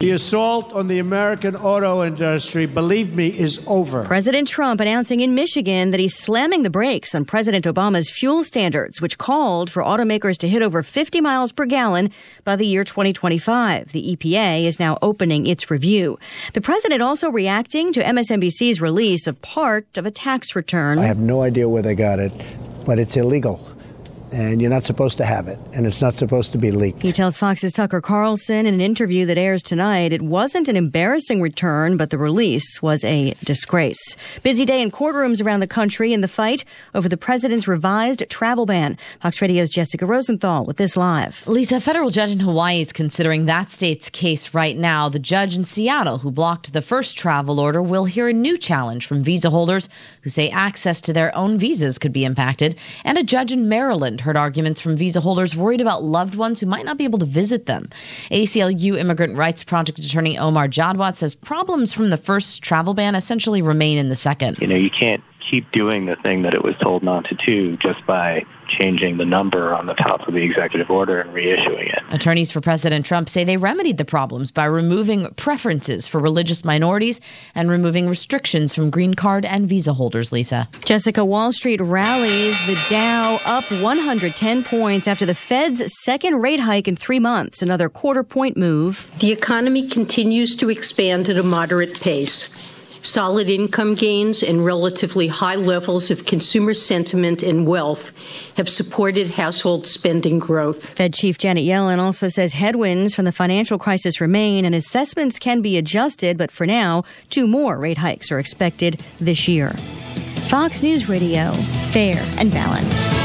The assault on the American auto industry, believe me, is over. President Trump announcing in Michigan that he's slamming the brakes on President Obama's fuel standards, which called for automakers to hit over 50 miles per gallon by the year 2025. The EPA is now opening its review. The president also reacting to MSNBC's release of part of a tax return. I have no idea where they got it, but it's illegal and you're not supposed to have it, and it's not supposed to be leaked. He tells Fox's Tucker Carlson in an interview that airs tonight it wasn't an embarrassing return, but the release was a disgrace. Busy day in courtrooms around the country in the fight over the president's revised travel ban. Fox Radio's Jessica Rosenthal with this live. Lisa, a federal judge in Hawaii is considering that state's case right now. The judge in Seattle who blocked the first travel order will hear a new challenge from visa holders who say access to their own visas could be impacted, and a judge in Maryland heard arguments from visa holders worried about loved ones who might not be able to visit them. ACLU Immigrant Rights Project attorney Omar Jadwat says problems from the first travel ban essentially remain in the second. You know, you can't keep doing the thing that it was told not to do just by changing the number on the top of the executive order and reissuing it. Attorneys for President Trump say they remedied the problems by removing preferences for religious minorities and removing restrictions from green card and visa holders, Lisa. Jessica, Wall Street rallies, the Dow up 110 points after the Fed's second rate hike in three months, another quarter point move. The economy continues to expand at a moderate pace. Solid income gains and relatively high levels of consumer sentiment and wealth have supported household spending growth. Fed Chief Janet Yellen also says headwinds from the financial crisis remain and assessments can be adjusted, but for now, two more rate hikes are expected this year. Fox News Radio, fair and balanced.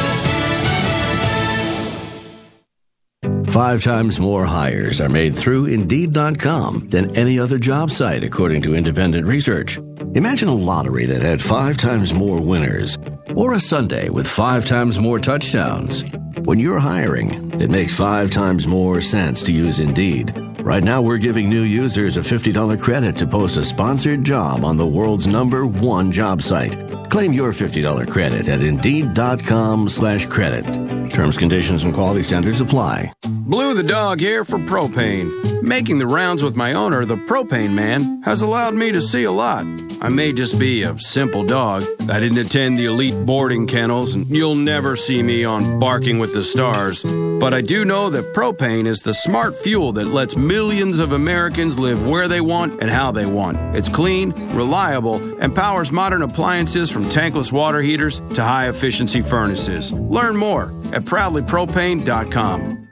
Five times more hires are made through Indeed.com than any other job site, according to independent research. Imagine a lottery that had five times more winners, or a Sunday with five times more touchdowns. When you're hiring, it makes five times more sense to use Indeed. Right now, we're giving new users a $50 credit to post a sponsored job on the world's number one job site. Claim your $50 credit at Indeed.com slash credit. Terms, conditions, and quality standards apply. Blue the dog here for propane. Making the rounds with my owner, the propane man, has allowed me to see a lot. I may just be a simple dog. I didn't attend the elite boarding kennels, and you'll never see me on Barking with the Stars. But I do know that propane is the smart fuel that lets millions of Americans live where they want and how they want. It's clean, reliable, and powers modern appliances from tankless water heaters to high efficiency furnaces. Learn more at proudlypropane.com.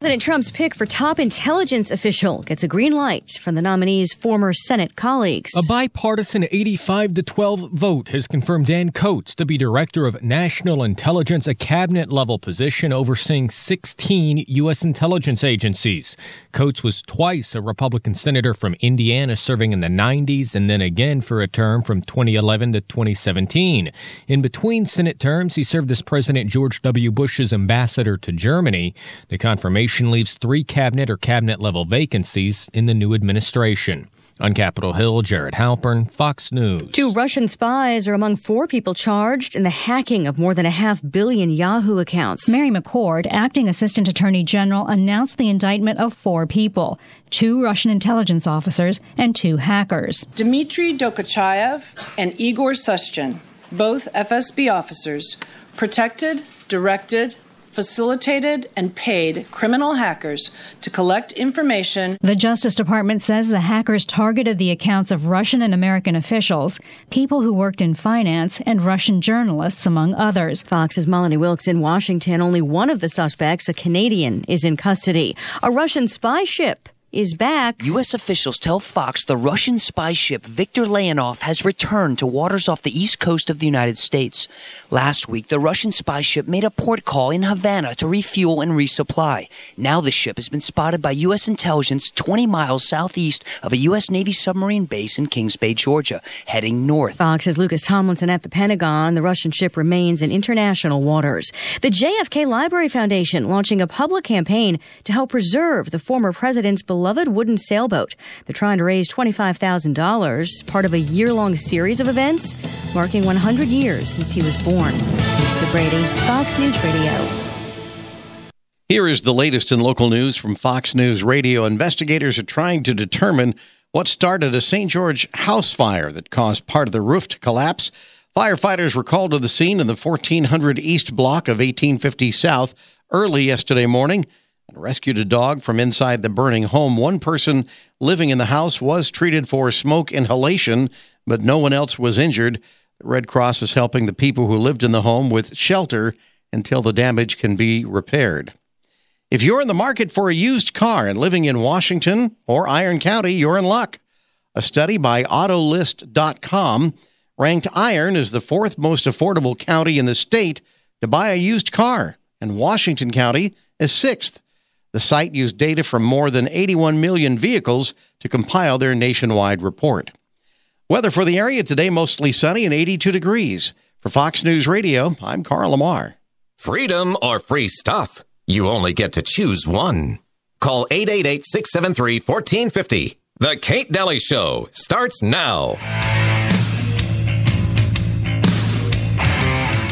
President Trump's pick for top intelligence official gets a green light from the nominee's former Senate colleagues. A bipartisan 85 to 12 vote has confirmed Dan Coats to be director of national intelligence, a cabinet level position overseeing 16 U.S. intelligence agencies. Coats was twice a Republican senator from Indiana, serving in the 90s and then again for a term from 2011 to 2017. In between Senate terms, he served as President George W. Bush's ambassador to Germany. The confirmation leaves three cabinet or cabinet level vacancies in the new administration. On Capitol Hill, Jared Halpern, Fox News. Two Russian spies are among four people charged in the hacking of more than a half billion Yahoo accounts. Mary McCord, acting assistant attorney general, announced the indictment of four people two Russian intelligence officers and two hackers. Dmitry Dokuchayev and Igor Sushchin, both FSB officers, protected, directed, facilitated and paid criminal hackers to collect information. The Justice Department says the hackers targeted the accounts of Russian and American officials, people who worked in finance, and Russian journalists, among others. Fox's Melanie Wilkes in Washington. Only one of the suspects, a Canadian, is in custody. A Russian spy ship is back. U.S. officials tell Fox the Russian spy ship Viktor Leonov has returned to waters off the east coast of the United States. Last week, the Russian spy ship made a port call in Havana to refuel and resupply. Now the ship has been spotted by U.S. intelligence 20 miles southeast of a U.S. Navy submarine base in Kings Bay, Georgia, heading north. Fox's Lucas Tomlinson at the Pentagon. The Russian ship remains in international waters. The JFK Library Foundation launching a public campaign to help preserve the former president's beloved wooden sailboat. They're trying to raise $25,000, part of a year long series of events marking 100 years since he was born. Lisa Brady, Fox News Radio. Here is the latest in local news from Fox News Radio. Investigators are trying to determine what started a St. George house fire that caused part of the roof to collapse. Firefighters were called to the scene in the 1400 East block of 1850 South early yesterday morning and rescued a dog from inside the burning home. One person living in the house was treated for smoke inhalation, but no one else was injured. The Red Cross is helping the people who lived in the home with shelter until the damage can be repaired. If you're in the market for a used car and living in Washington or Iron County, you're in luck. A study by Autolist.com ranked Iron as the fourth most affordable county in the state to buy a used car, and Washington County is sixth. The site used data from more than 81 million vehicles to compile their nationwide report. Weather for the area today mostly sunny and 82 degrees. For Fox News Radio, I'm Carl Lamar. Freedom or free stuff? You only get to choose one. Call 888 673 1450. The Kate Dalley Show starts now.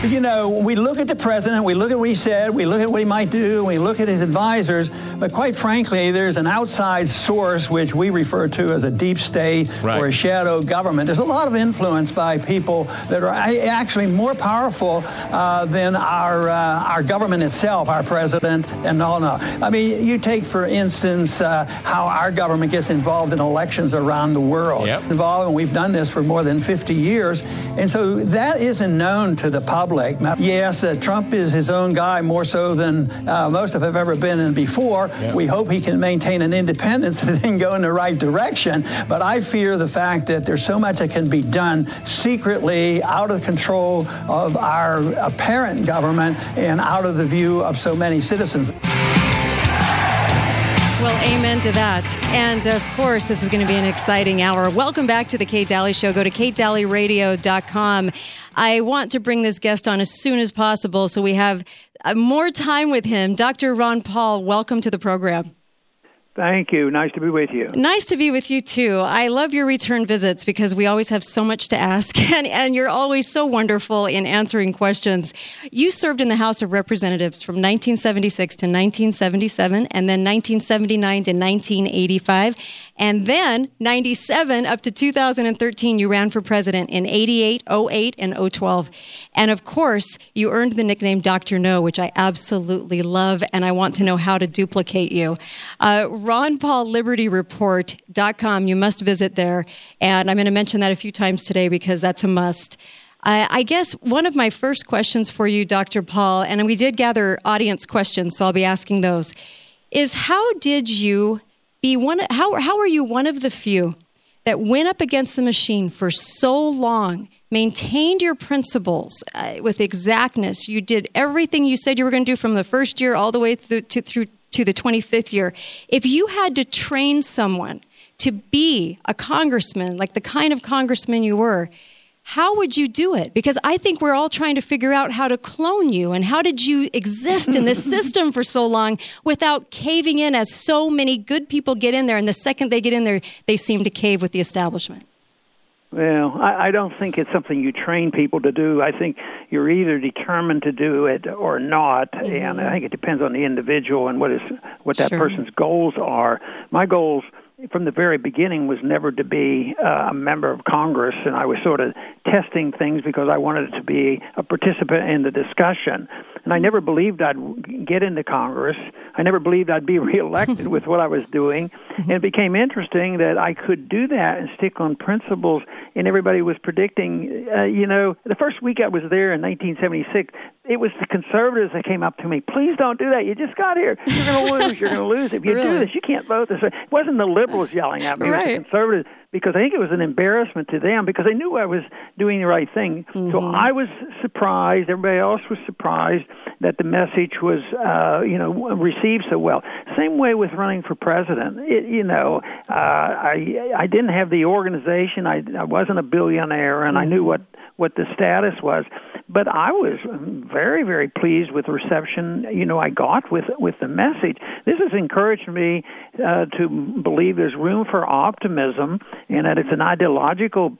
You know, we look at the president, we look at what he said, we look at what he might do, we look at his advisors, but quite frankly, there's an outside source which we refer to as a deep state right. or a shadow government. There's a lot of influence by people that are actually more powerful uh, than our uh, our government itself, our president, and all. No, I mean, you take for instance uh, how our government gets involved in elections around the world. Yep. Involved, and we've done this for more than 50 years, and so that isn't known to the public public. Now, yes, uh, Trump is his own guy more so than uh, most of have ever been in before. Yeah. We hope he can maintain an independence and then go in the right direction. But I fear the fact that there's so much that can be done secretly, out of control of our apparent government, and out of the view of so many citizens. Well, amen to that. And of course, this is going to be an exciting hour. Welcome back to the Kate Dalley Show. Go to katedalleyradio.com. I want to bring this guest on as soon as possible so we have uh, more time with him. Dr. Ron Paul, welcome to the program. Thank you. Nice to be with you. Nice to be with you too. I love your return visits because we always have so much to ask, and, and you're always so wonderful in answering questions. You served in the House of Representatives from 1976 to 1977, and then 1979 to 1985, and then 97 up to 2013. You ran for president in 88, 08, and 012. And of course, you earned the nickname Dr. No, which I absolutely love, and I want to know how to duplicate you. Uh, RonPaulLibertyReport.com. You must visit there. And I'm going to mention that a few times today because that's a must. I guess one of my first questions for you, Dr. Paul, and we did gather audience questions, so I'll be asking those, is how did you be one? How how are you one of the few that went up against the machine for so long, maintained your principles uh, with exactness? You did everything you said you were going to do from the first year all the way through to, through to the 25th year, if you had to train someone to be a congressman, like the kind of congressman you were, how would you do it? Because I think we're all trying to figure out how to clone you and how did you exist in this system for so long without caving in as so many good people get in there and the second they get in there, they seem to cave with the establishment. Well, I, I don't think it's something you train people to do. I think you're either determined to do it or not, mm-hmm. and I think it depends on the individual and what is what that sure. person's goals are. My goals from the very beginning was never to be uh, a member of Congress, and I was sort of testing things because I wanted to be a participant in the discussion. And I never believed I'd get into Congress. I never believed I'd be reelected with what I was doing. And it became interesting that I could do that and stick on principles. And everybody was predicting, uh, you know, the first week I was there in 1976, it was the conservatives that came up to me. Please don't do that. You just got here. You're going to lose. You're going to lose. If you really? do this, you can't vote this way. It wasn't the liberals yelling at me. Right. It was the conservatives because I think it was an embarrassment to them because they knew I was doing the right thing. Mm-hmm. So I was surprised. Everybody else was surprised that the message was, uh, you know, received so well. Same way with running for president. It, you know, uh, I I didn't have the organization. I I wasn't a billionaire, and mm-hmm. I knew what what the status was. But I was very, very pleased with the reception. You know, I got with with the message. This has encouraged me uh, to believe there's room for optimism, and that it's an ideological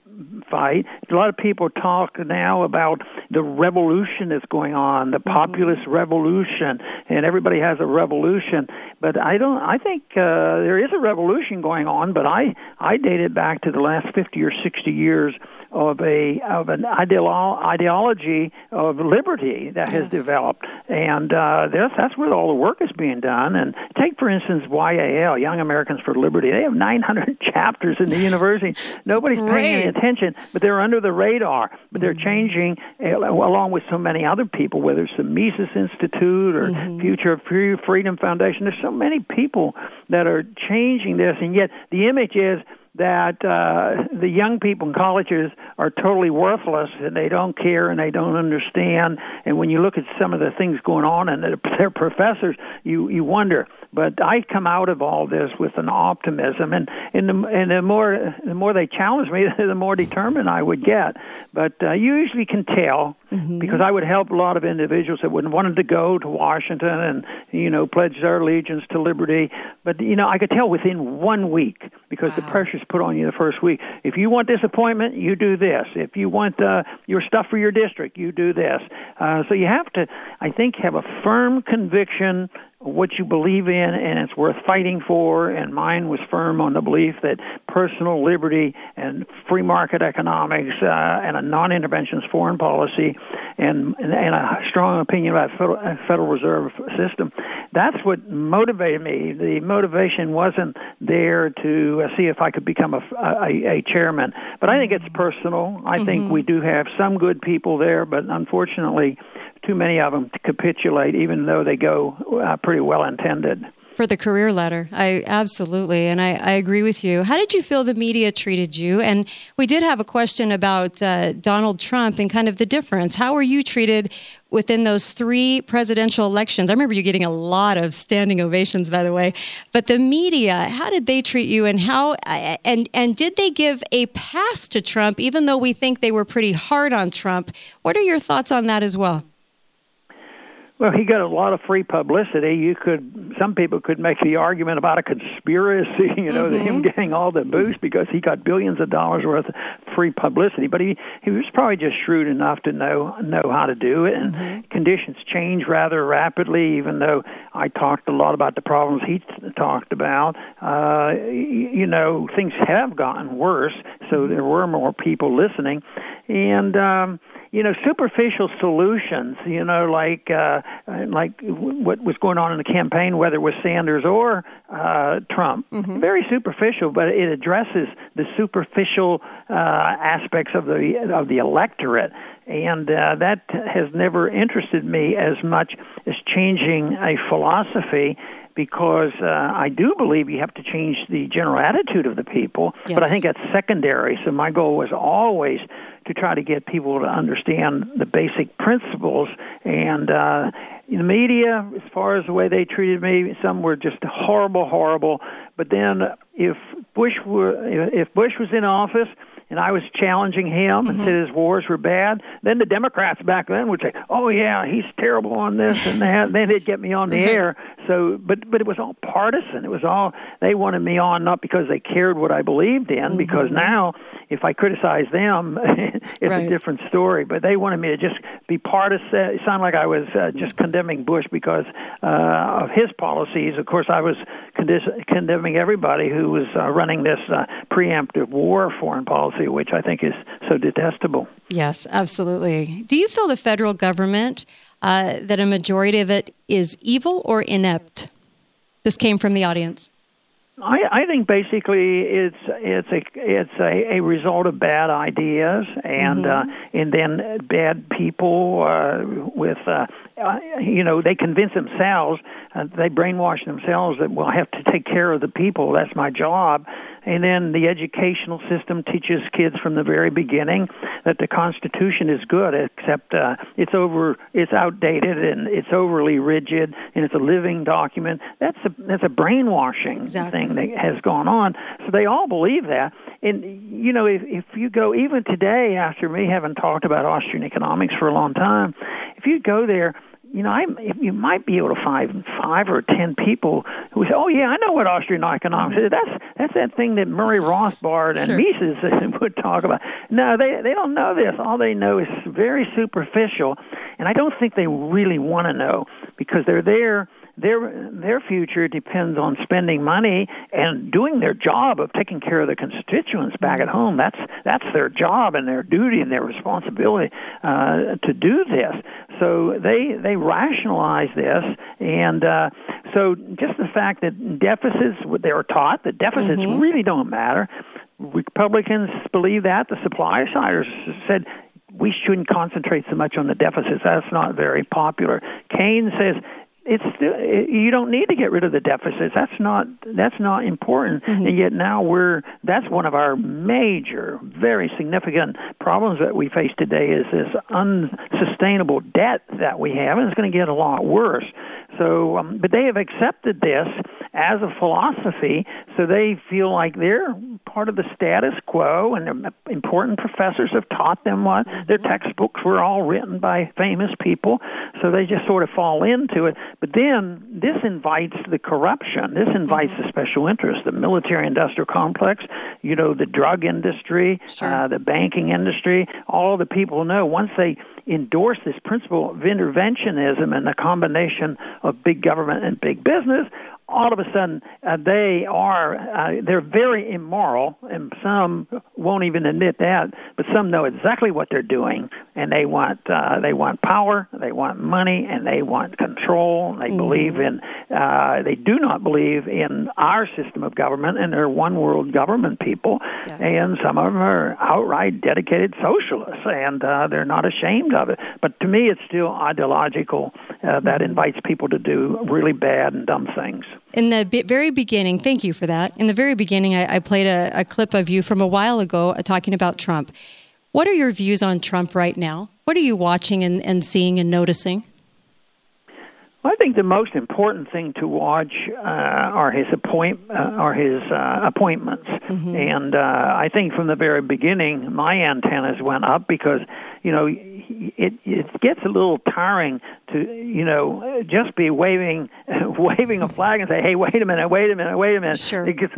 fight. A lot of people talk now about the revolution that's going on, the populist mm-hmm. revolution, and everybody has a revolution. But I don't. I think uh, there is a revolution going on, but I I date it back to the last 50 or 60 years of a of an ideolo- ideology of liberty that has developed, and uh, that's that's where all the work is being done. And take for instance YAL, Young Americans for Liberty. They have 900 chapters in the university. Nobody's Great. paying any attention, but they're under the radar. But they're mm-hmm. changing uh, along with so many other people, whether it's the Mises Institute or mm-hmm. Future Free Freedom Foundation. There's so many people that are changing this, and yet the image is that uh, the young people in colleges are totally worthless and they don't care and they don't understand. And when you look at some of the things going on and their professors, you you wonder. But I come out of all this with an optimism, and and the, and the more the more they challenge me, the more determined I would get. But uh, you usually can tell mm-hmm. because I would help a lot of individuals that wouldn't wanted to go to Washington and you know pledge their allegiance to liberty. But you know I could tell within one week because wow. the pressure's put on you the first week. If you want this appointment, you do this. If you want uh, your stuff for your district, you do this. Uh, so you have to, I think, have a firm conviction what you believe in and it's worth fighting for and mine was firm on the belief that personal liberty and free market economics uh, and a non-interventionist foreign policy and, and, and a strong opinion about federal, uh, federal reserve system that's what motivated me. The motivation wasn't there to uh, see if I could become a, a, a chairman. But I think it's personal. I mm-hmm. think we do have some good people there but unfortunately too many of them to capitulate, even though they go uh, pretty well intended. For the career ladder, I absolutely, and I, I, agree with you. How did you feel the media treated you? And we did have a question about uh, Donald Trump and kind of the difference. How were you treated within those three presidential elections? I remember you getting a lot of standing ovations, by the way. But the media, how did they treat you, and how and and did they give a pass to Trump, even though we think they were pretty hard on Trump? What are your thoughts on that as well? Well, he got a lot of free publicity. You could, some people could make the argument about a conspiracy, you know, mm-hmm. him getting all the boost because he got billions of dollars worth of free publicity. But he he was probably just shrewd enough to know know how to do it. And mm-hmm. conditions change rather rapidly. Even though I talked a lot about the problems he t- talked about, uh, you know, things have gotten worse. So mm-hmm. there were more people listening, and. um you know superficial solutions you know like uh like what was going on in the campaign whether it was Sanders or uh Trump mm-hmm. very superficial but it addresses the superficial uh aspects of the of the electorate and uh, that has never interested me as much as changing a philosophy because uh, I do believe you have to change the general attitude of the people, yes. but I think that's secondary. So my goal was always to try to get people to understand the basic principles. And uh, the media, as far as the way they treated me, some were just horrible, horrible. But then if Bush were, if Bush was in office, and I was challenging him and mm-hmm. said his wars were bad. Then the Democrats back then would say, "Oh yeah, he's terrible on this and that." then they'd get me on the mm-hmm. air. So, but but it was all partisan. It was all they wanted me on not because they cared what I believed in. Mm-hmm. Because now, if I criticize them, it's right. a different story. But they wanted me to just be partisan. It sounded like I was uh, just condemning Bush because uh, of his policies. Of course, I was condemning everybody who was uh, running this uh, preemptive war foreign policy, which I think is so detestable. Yes, absolutely. Do you feel the federal government uh, that a majority of it is evil or inept? This came from the audience. I, I think basically it's it's a it's a, a result of bad ideas and mm-hmm. uh, and then bad people uh, with uh, uh, you know they convince themselves uh, they brainwash themselves that well I have to take care of the people that's my job and then the educational system teaches kids from the very beginning that the Constitution is good, except uh, it's over, it's outdated and it's overly rigid, and it's a living document. That's a that's a brainwashing exactly. thing that has gone on. So they all believe that. And you know, if if you go even today, after me having talked about Austrian economics for a long time, if you go there you know, I you might be able to find five or ten people who say, "Oh yeah, I know what Austrian economics is. That's that's that thing that Murray Rothbard and Sure. Mises would talk about." No, they they don't know this. All they know is very superficial, and I don't think they really want to know because they're there. Their their future depends on spending money and doing their job of taking care of their constituents back at home. That's that's their job and their duty and their responsibility uh, to do this. So they they rationalize this, and uh, so just the fact that deficits they are taught that deficits really don't matter. Republicans believe that. The supply siders said we shouldn't concentrate so much on the deficits. That's not very popular. Keynes says it's still, you don't need to get rid of the deficits. That's not that's not important. Mm-hmm. And yet now we're that's one of our major, very significant problems that we face today is this unsustainable debt that we have, and it's going to get a lot worse. So, um, but they have accepted this as a philosophy, so they feel like they're part of the status quo, and important professors have taught them what their textbooks were all written by famous people, so they just sort of fall into it. But then this invites the corruption. This invites the special interests, the military-industrial complex, you know, the drug industry, uh, the banking industry. All the people know once they endorse this principle of interventionism and the combination of big government and big business, all of a sudden uh, they are uh, they're very immoral, and some won't even admit that, but some know exactly what they're doing, and they want uh, they want power, they want money, and they want control. They believe in uh, they do not believe in our system of government, and they're one world government people, and some of them are outright dedicated socialists, and uh, they're not ashamed of it. But to me, it's still ideological uh, that invites people to do really bad and dumb things. In the very beginning, thank you for that. In the very beginning, I, I played a, a clip of you from a while ago uh, talking about Trump. What are your views on Trump right now? What are you watching and, and seeing and noticing? I think the most important thing to watch uh, are his appoint uh, are his uh, appointments, and uh, I think from the very beginning my antennas went up because you know it it gets a little tiring to you know just be waving waving a flag and say hey wait a minute wait a minute wait a minute. Sure. It gets,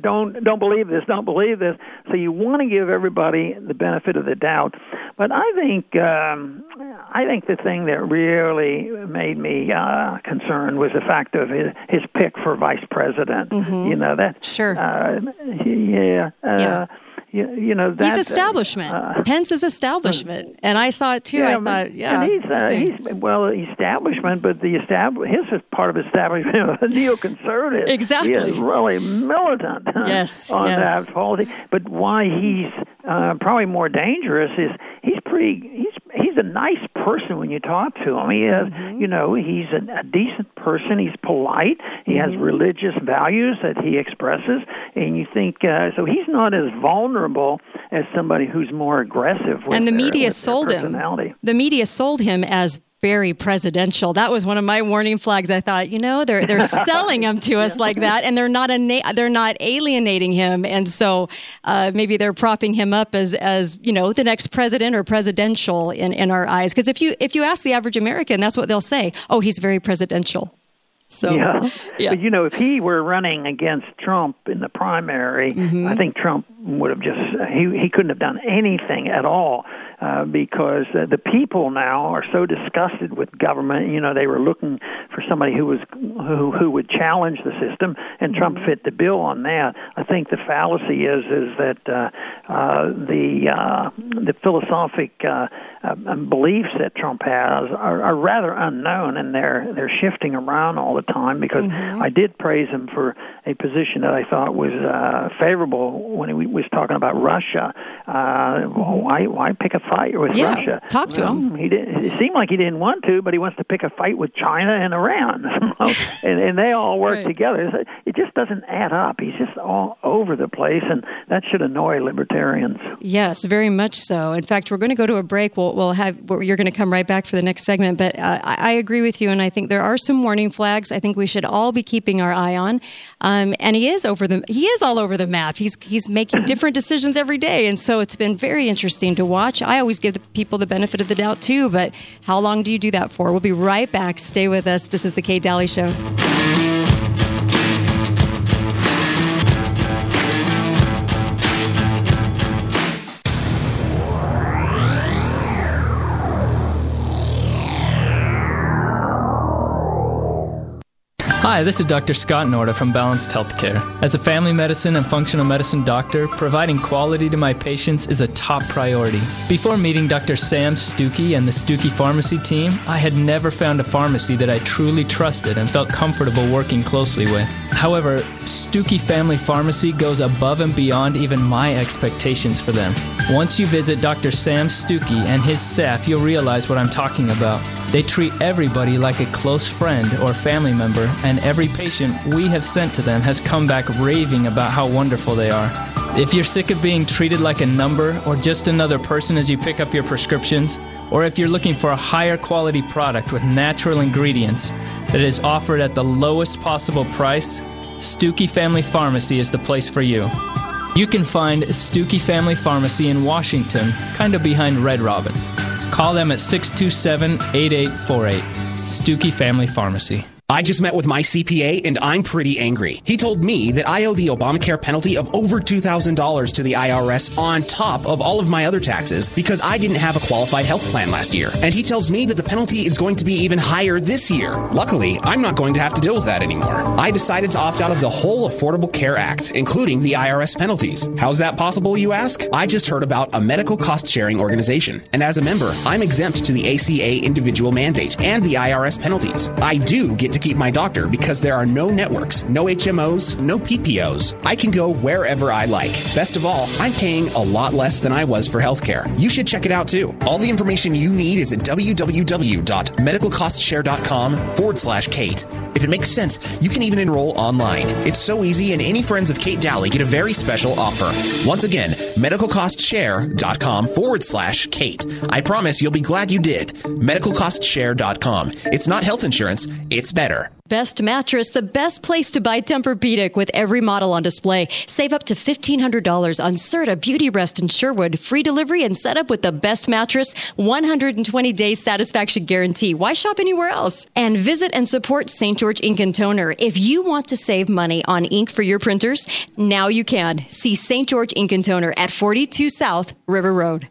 don't don't believe this don't believe this. So you want to give everybody the benefit of the doubt. But I think um, I think the thing that really made me uh, concerned was the fact of his, his pick for vice president. You know that. Sure. Uh, yeah. Uh, Yeah. You, you know that. He's establishment. Pence is establishment, and I saw it too. I thought, yeah, And he's uh, he's well establishment, but the establish his is part of establishment a neoconservative. Exactly. He is really militant. Yes, on yes. that policy. But why he's uh, probably more dangerous is he's pretty he's he's a nice person when you talk to him. He has, Mm-hmm. you know, he's a, a decent person. He's polite. He has Mm-hmm. religious values that he expresses, and you think uh, so. He's not as vulnerable as somebody who's more aggressive. With and the their- media sold him. The media sold him as very presidential. That was one of my warning flags. I thought, you know, they're they're selling him to us like that, and they're not a they're not alienating him, and so uh, maybe they're propping him up as as you know the next president or presidential in in our eyes. Because if you if you ask the average American, that's what they'll say. Oh, he's very presidential. So yeah. but you know, if he were running against Trump in the primary, Mm-hmm. I think Trump would have just he he couldn't have done anything at all uh, because uh, the people now are so disgusted with government. You know, they were looking for somebody who was who who would challenge the system, and Trump Mm-hmm. fit the bill on that. I think the fallacy is is that uh, uh, the uh, the philosophic uh, uh, beliefs that Trump has are, are rather unknown, and they're they're shifting around all the time. Because Mm-hmm. I did praise him for a position that I thought was uh, favorable when he was talking about Russia. Uh, why why pick a fight with. Yeah, Russia? talk to Well, him. He didn't. It seemed like he didn't want to, but he wants to pick a fight with China and Iran, and, and they all work Right. together. It just doesn't add up. He's just all over the place, and that should annoy libertarians. Yes, very much so. In fact, we're going to go to a break. We'll, we'll have you're going to come right back for the next segment. But uh, I, I agree with you, and I think there are some warning flags. I think we should all be keeping our eye on. Um, and he is over the he is all over the map. He's he's making different decisions every day, and so it's been very interesting to watch. I always give the people the benefit of the doubt too, but how long do you do that for? We'll be right back. Stay with us. This is the Kate Dalley Show. Hi, this is Dr. Scott Norda from Balanced Healthcare. As a family medicine and functional medicine doctor, providing quality to my patients is a top priority. Before meeting Dr. Sam Stuckey and the Stuckey Pharmacy team, I had never found a pharmacy that I truly trusted and felt comfortable working closely with. However, Stuckey Family Pharmacy goes above and beyond even my expectations for them. Once you visit Dr. Sam Stuckey and his staff, you'll realize what I'm talking about. They treat everybody like a close friend or family member, and every patient we have sent to them has come back raving about how wonderful they are. If you're sick of being treated like a number or just another person as you pick up your prescriptions, or if you're looking for a higher quality product with natural ingredients that is offered at the lowest possible price, Stuckey Family Pharmacy is the place for you. You can find Stuckey Family Pharmacy in Washington, kind of behind Red Robin. Call them at 627 8848. Stuckey Family Pharmacy. I just met with my CPA and I'm pretty angry. He told me that I owe the Obamacare penalty of over $2,000 to the IRS on top of all of my other taxes because I didn't have a qualified health plan last year. And he tells me that the penalty is going to be even higher this year. Luckily, I'm not going to have to deal with that anymore. I decided to opt out of the whole Affordable Care Act, including the IRS penalties. How's that possible, you ask? I just heard about a medical cost sharing organization. And as a member, I'm exempt to the ACA individual mandate and the IRS penalties. I do get to keep my doctor because there are no networks, no HMOs, no PPOs. I can go wherever I like. Best of all, I'm paying a lot less than I was for healthcare. You should check it out too. All the information you need is at www.medicalcostshare.com forward slash Kate. If it makes sense, you can even enroll online. It's so easy, and any friends of Kate Dalley get a very special offer. Once again, medicalcostshare.com forward slash Kate. I promise you'll be glad you did. Medicalcostshare.com. It's not health insurance, it's better. Best mattress, the best place to buy Tempur-Pedic with every model on display. Save up to $1,500 on Serta, Beauty Rest, and Sherwood. Free delivery and setup with the best mattress. 120 days satisfaction guarantee. Why shop anywhere else? And visit and support St. George Ink and Toner. If you want to save money on ink for your printers, now you can. See St. George Ink and Toner at 42 South River Road.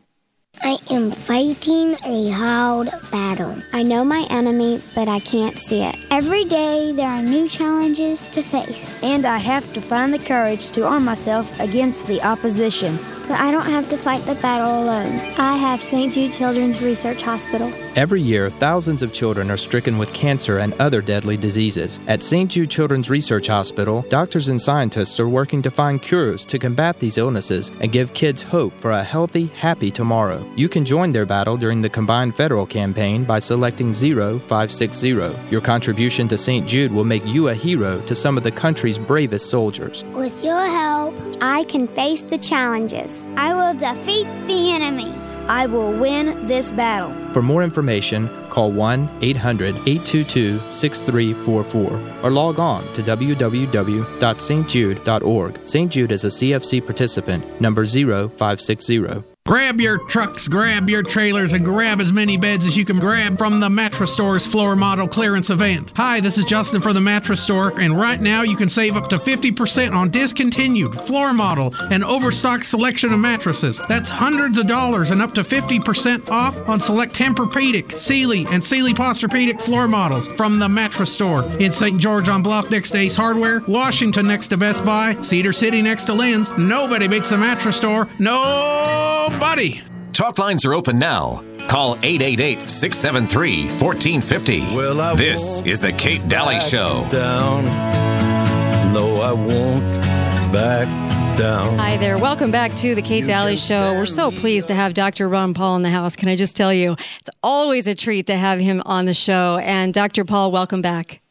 I am fighting a hard battle. I know my enemy, but I can't see it. Every day there are new challenges to face. And I have to find the courage to arm myself against the opposition. But I don't have to fight the battle alone. I have St. Jude Children's Research Hospital. Every year, thousands of children are stricken with cancer and other deadly diseases. At St. Jude Children's Research Hospital, doctors and scientists are working to find cures to combat these illnesses and give kids hope for a healthy, happy tomorrow. You can join their battle during the combined federal campaign by selecting 0560. Your contribution to St. Jude will make you a hero to some of the country's bravest soldiers. With your help, I can face the challenges. I will defeat the enemy. I will win this battle. For more information, call 1 800 822 6344 or log on to www.stjude.org. St. Jude is a CFC participant, number 0560. Grab your trucks, grab your trailers, and grab as many beds as you can grab from the Mattress Store's floor model clearance event. Hi, this is Justin from the Mattress Store, and right now you can save up to 50% on discontinued, floor model, and overstock selection of mattresses. That's hundreds of dollars and up to 50% off on select Tempur-Pedic, Sealy, and Sealy Posturepedic floor models from the Mattress Store in St. George on Bluff next to Ace Hardware, Washington next to Best Buy, Cedar City next to Lin's. Nobody beats the Mattress Store. Nobody. Talk lines are open now. Call 888 673 1450. Well, this is the Kate Dalley Show. Down. No, I won't back down. Hi there. Welcome back to the Kate Dalley Show. We're so pleased to have Dr. Ron Paul in the house. Can I just tell you, it's always a treat to have him on the show. And Dr. Paul, welcome back.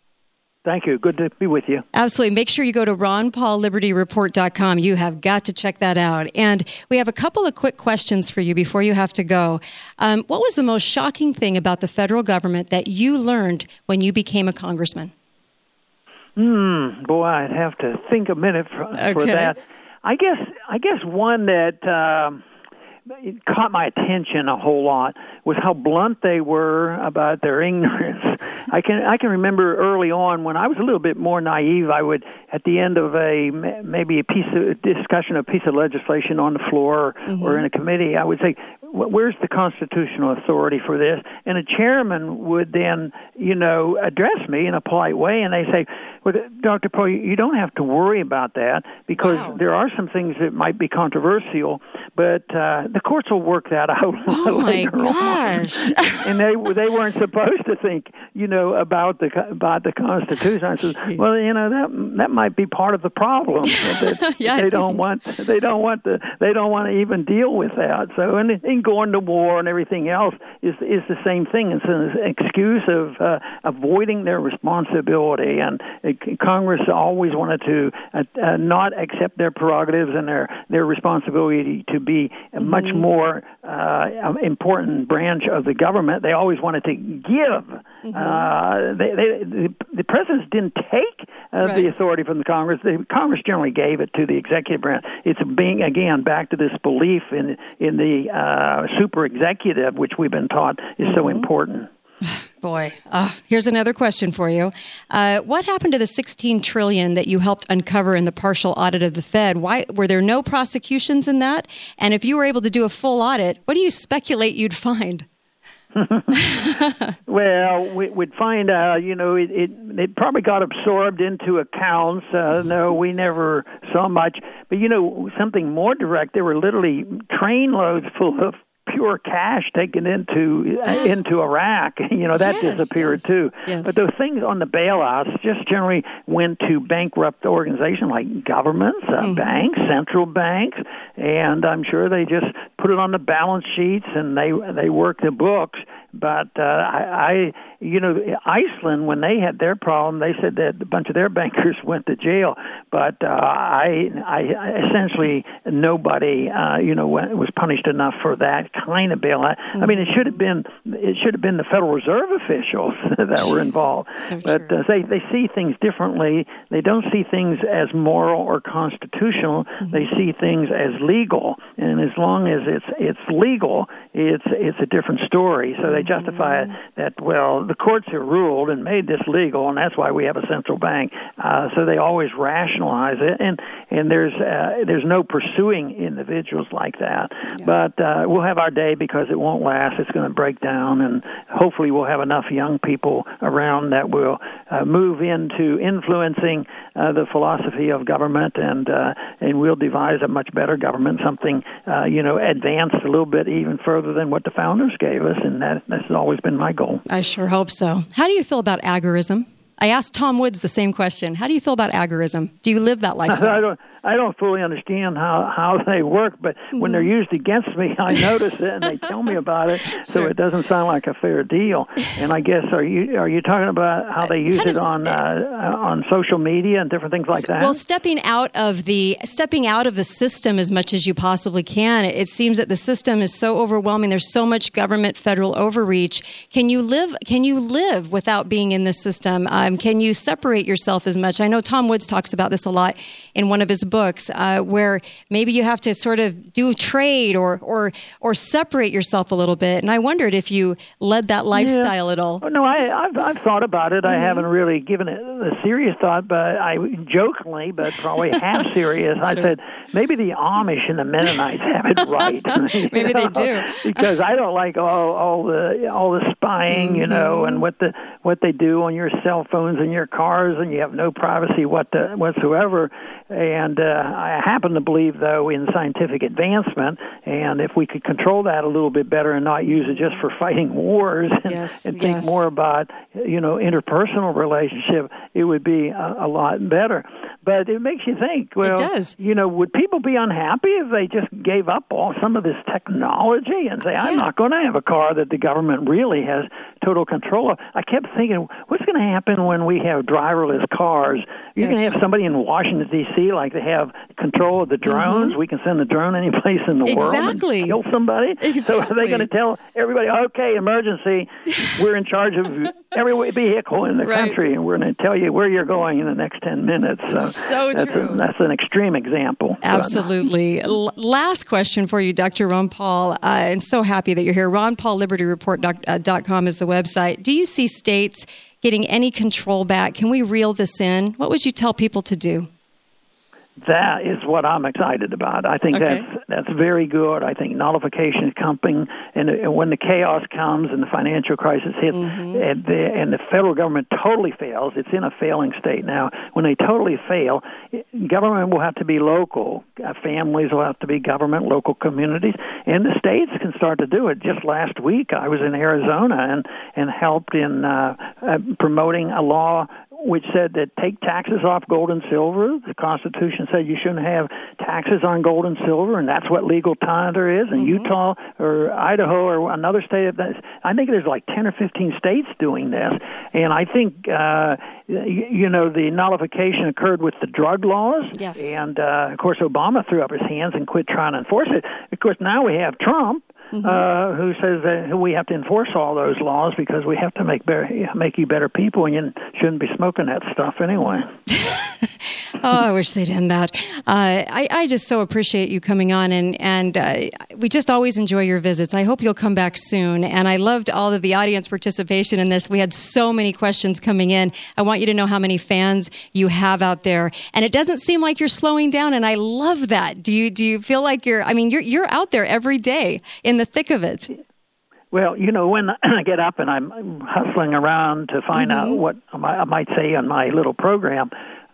Thank you. Good to be with you. Absolutely. Make sure you go to ronpaullibertyreport.com. You have got to check that out. And we have a couple of quick questions for you before you have to go. Um, what was the most shocking thing about the federal government that you learned when you became a congressman? Hmm, boy, I'd have to think a minute for, okay. for that. I guess I guess one that um, it caught my attention a whole lot was how blunt they were about their ignorance. I can I can remember early on when I was a little bit more naive. I would at the end of a maybe a piece of discussion, a piece of legislation on the floor mm-hmm. or in a committee, I would say, where's the constitutional authority for this? And a chairman would then, you know, address me in a polite way, and they say, well, Dr. Poe, you don't have to worry about that because wow. there are some things that might be controversial, but uh, the courts will work that out oh later gosh. on. and they they weren't supposed to think, you know, about the about the Constitution. I said, well, you know, that that might be part of the problem. Yeah, they don't want they don't want to they don't want to even deal with that. So and, and going to war and everything else is is the same thing. It's an excuse of uh, avoiding their responsibility and Congress always wanted to uh, uh, not accept their prerogatives and their their responsibility to be a mm-hmm. much more uh, important branch of the government. They always wanted to give. Mm-hmm. Uh, they, they, the, the presidents didn't take uh, right. the authority from the Congress. The Congress generally gave it to the executive branch. It's being again back to this belief in in the uh, super executive, which we've been taught is mm-hmm. so important. Boy, uh, here's another question for you. Uh, what happened to the 16 trillion that you helped uncover in the partial audit of the Fed? Why were there no prosecutions in that? And if you were able to do a full audit, what do you speculate you'd find? well, we, would find out. You know, it, it it probably got absorbed into accounts. Uh, no, we never saw much. But you know, something more direct. There were literally train loads full of pure cash taken into uh, into Iraq. You know that yes, disappeared yes, too. Yes. But those things on the bailouts just generally went to bankrupt organizations like governments, uh, mm-hmm. banks, central banks, and I'm sure they just put it on the balance sheets and they they work the books. But uh, I, I, you know, Iceland when they had their problem, they said that a bunch of their bankers went to jail. But uh, I, I essentially nobody, uh, you know, was punished enough for that kind of bailout. Mm-hmm. I mean, it should have been it should have been the Federal Reserve officials that were involved. So but uh, they they see things differently. They don't see things as moral or constitutional. Mm-hmm. They see things as legal, and as long as it's it's legal, it's it's a different story. So they justify it that well, the courts have ruled and made this legal, and that's why we have a central bank. Uh, so they always rationalize it, and and there's uh, there's no pursuing individuals like that. Yeah. But uh, we'll have our day because it won't last. It's going to break down, and hopefully we'll have enough young people around that will uh, move into influencing uh, the philosophy of government, and uh, and we'll devise a much better government, something uh, you know advanced a little bit even further than what the founders gave us, and that that's always been my goal. I sure hope so. How do you feel about agorism? I asked Tom Woods the same question. How do you feel about agorism? Do you live that lifestyle? I don't. I don't fully understand how how they work, but mm-hmm. when they're mm-hmm. used against me, I notice it and they tell me about it. So it doesn't sound like a fair deal. And I guess are you are you talking about how they use kind it on uh, on social media and different things like that? Well, stepping out of the stepping out of the system as much as you possibly can. It seems that the system is so overwhelming. There's so much government federal overreach. Can you live? Can you live without being in the system? Um, can you separate yourself as much? I know Tom Woods talks about this a lot in one of his books uh, where maybe you have to sort of do trade or or or separate yourself a little bit. And I wondered if you led that lifestyle yeah. at all. Oh, no, I, have I've thought about it. Mm-hmm. I haven't really given it a serious thought, but I jokingly, but probably half serious, sure. I said maybe the Amish and the Mennonites have it right. maybe know? they do because I don't like all all the all the spying, mm-hmm. you know, and what the what they do on your cell phones and your cars, and you have no privacy what the, whatsoever. And uh, I happen to believe, though, in scientific advancement, and if we could control that a little bit better and not use it just for fighting wars and, yes, and think yes. more about, you know, interpersonal relationship, it would be a, a lot better. But it makes you think. Well, it does. You know, would people be unhappy if they just gave up all some of this technology and say, "I'm not going to have a car that the government really has total control of"? I kept thinking, what's going to happen when we have driverless cars? You're going to have somebody in Washington D.C. like they have control of the drones. We can send a drone any place in the world and kill somebody. So are they going to tell everybody, "Okay, emergency, we're in charge of every vehicle in the Right. country, and we're going to tell you where you're going in the next ten minutes"? So, So that's true. A, that's an extreme example. Absolutely. L- last question for you, Dr. Ron Paul. Uh, I'm so happy that you're here. RonPaulLibertyReport.com is the website. Do you see states getting any control back? Can we reel this in? What would you tell people to do? That is what I'm excited about. I think Okay. that's that's very good. I think nullification is coming, and, and when the chaos comes and the financial crisis hits, and, the, and the federal government totally fails, it's in a failing state now. When they totally fail, government will have to be local. Uh, families will have to be government, local communities, and the states can start to do it. Just last week, I was in Arizona and and helped in uh, uh, promoting a law which said that take taxes off gold and silver. The Constitution said you shouldn't have taxes on gold and silver, and that's what legal tender is. And Utah or Idaho or another state, that I think there's like 10 or 15 states doing this. And I think, uh, you, you know, the nullification occurred with the drug laws. Yes. And, uh, of course, Obama threw up his hands and quit trying to enforce it. Of course, now we have Trump uh, who says that we have to enforce all those laws because we have to make better, make you better people, and you shouldn't be smoking that stuff anyway. Oh, I wish they'd end that. Uh, I, I just so appreciate you coming on, and and uh, we just always enjoy your visits. I hope you'll come back soon. And I loved all of the audience participation in this. We had so many questions coming in. I want you to know how many fans you have out there, and it doesn't seem like you're slowing down. And I love that. Do you do you feel like you're? I mean, you're you're out there every day in the thick of it. Well, you know, when I get up and I'm hustling around to find out what I might, I might say on my little program,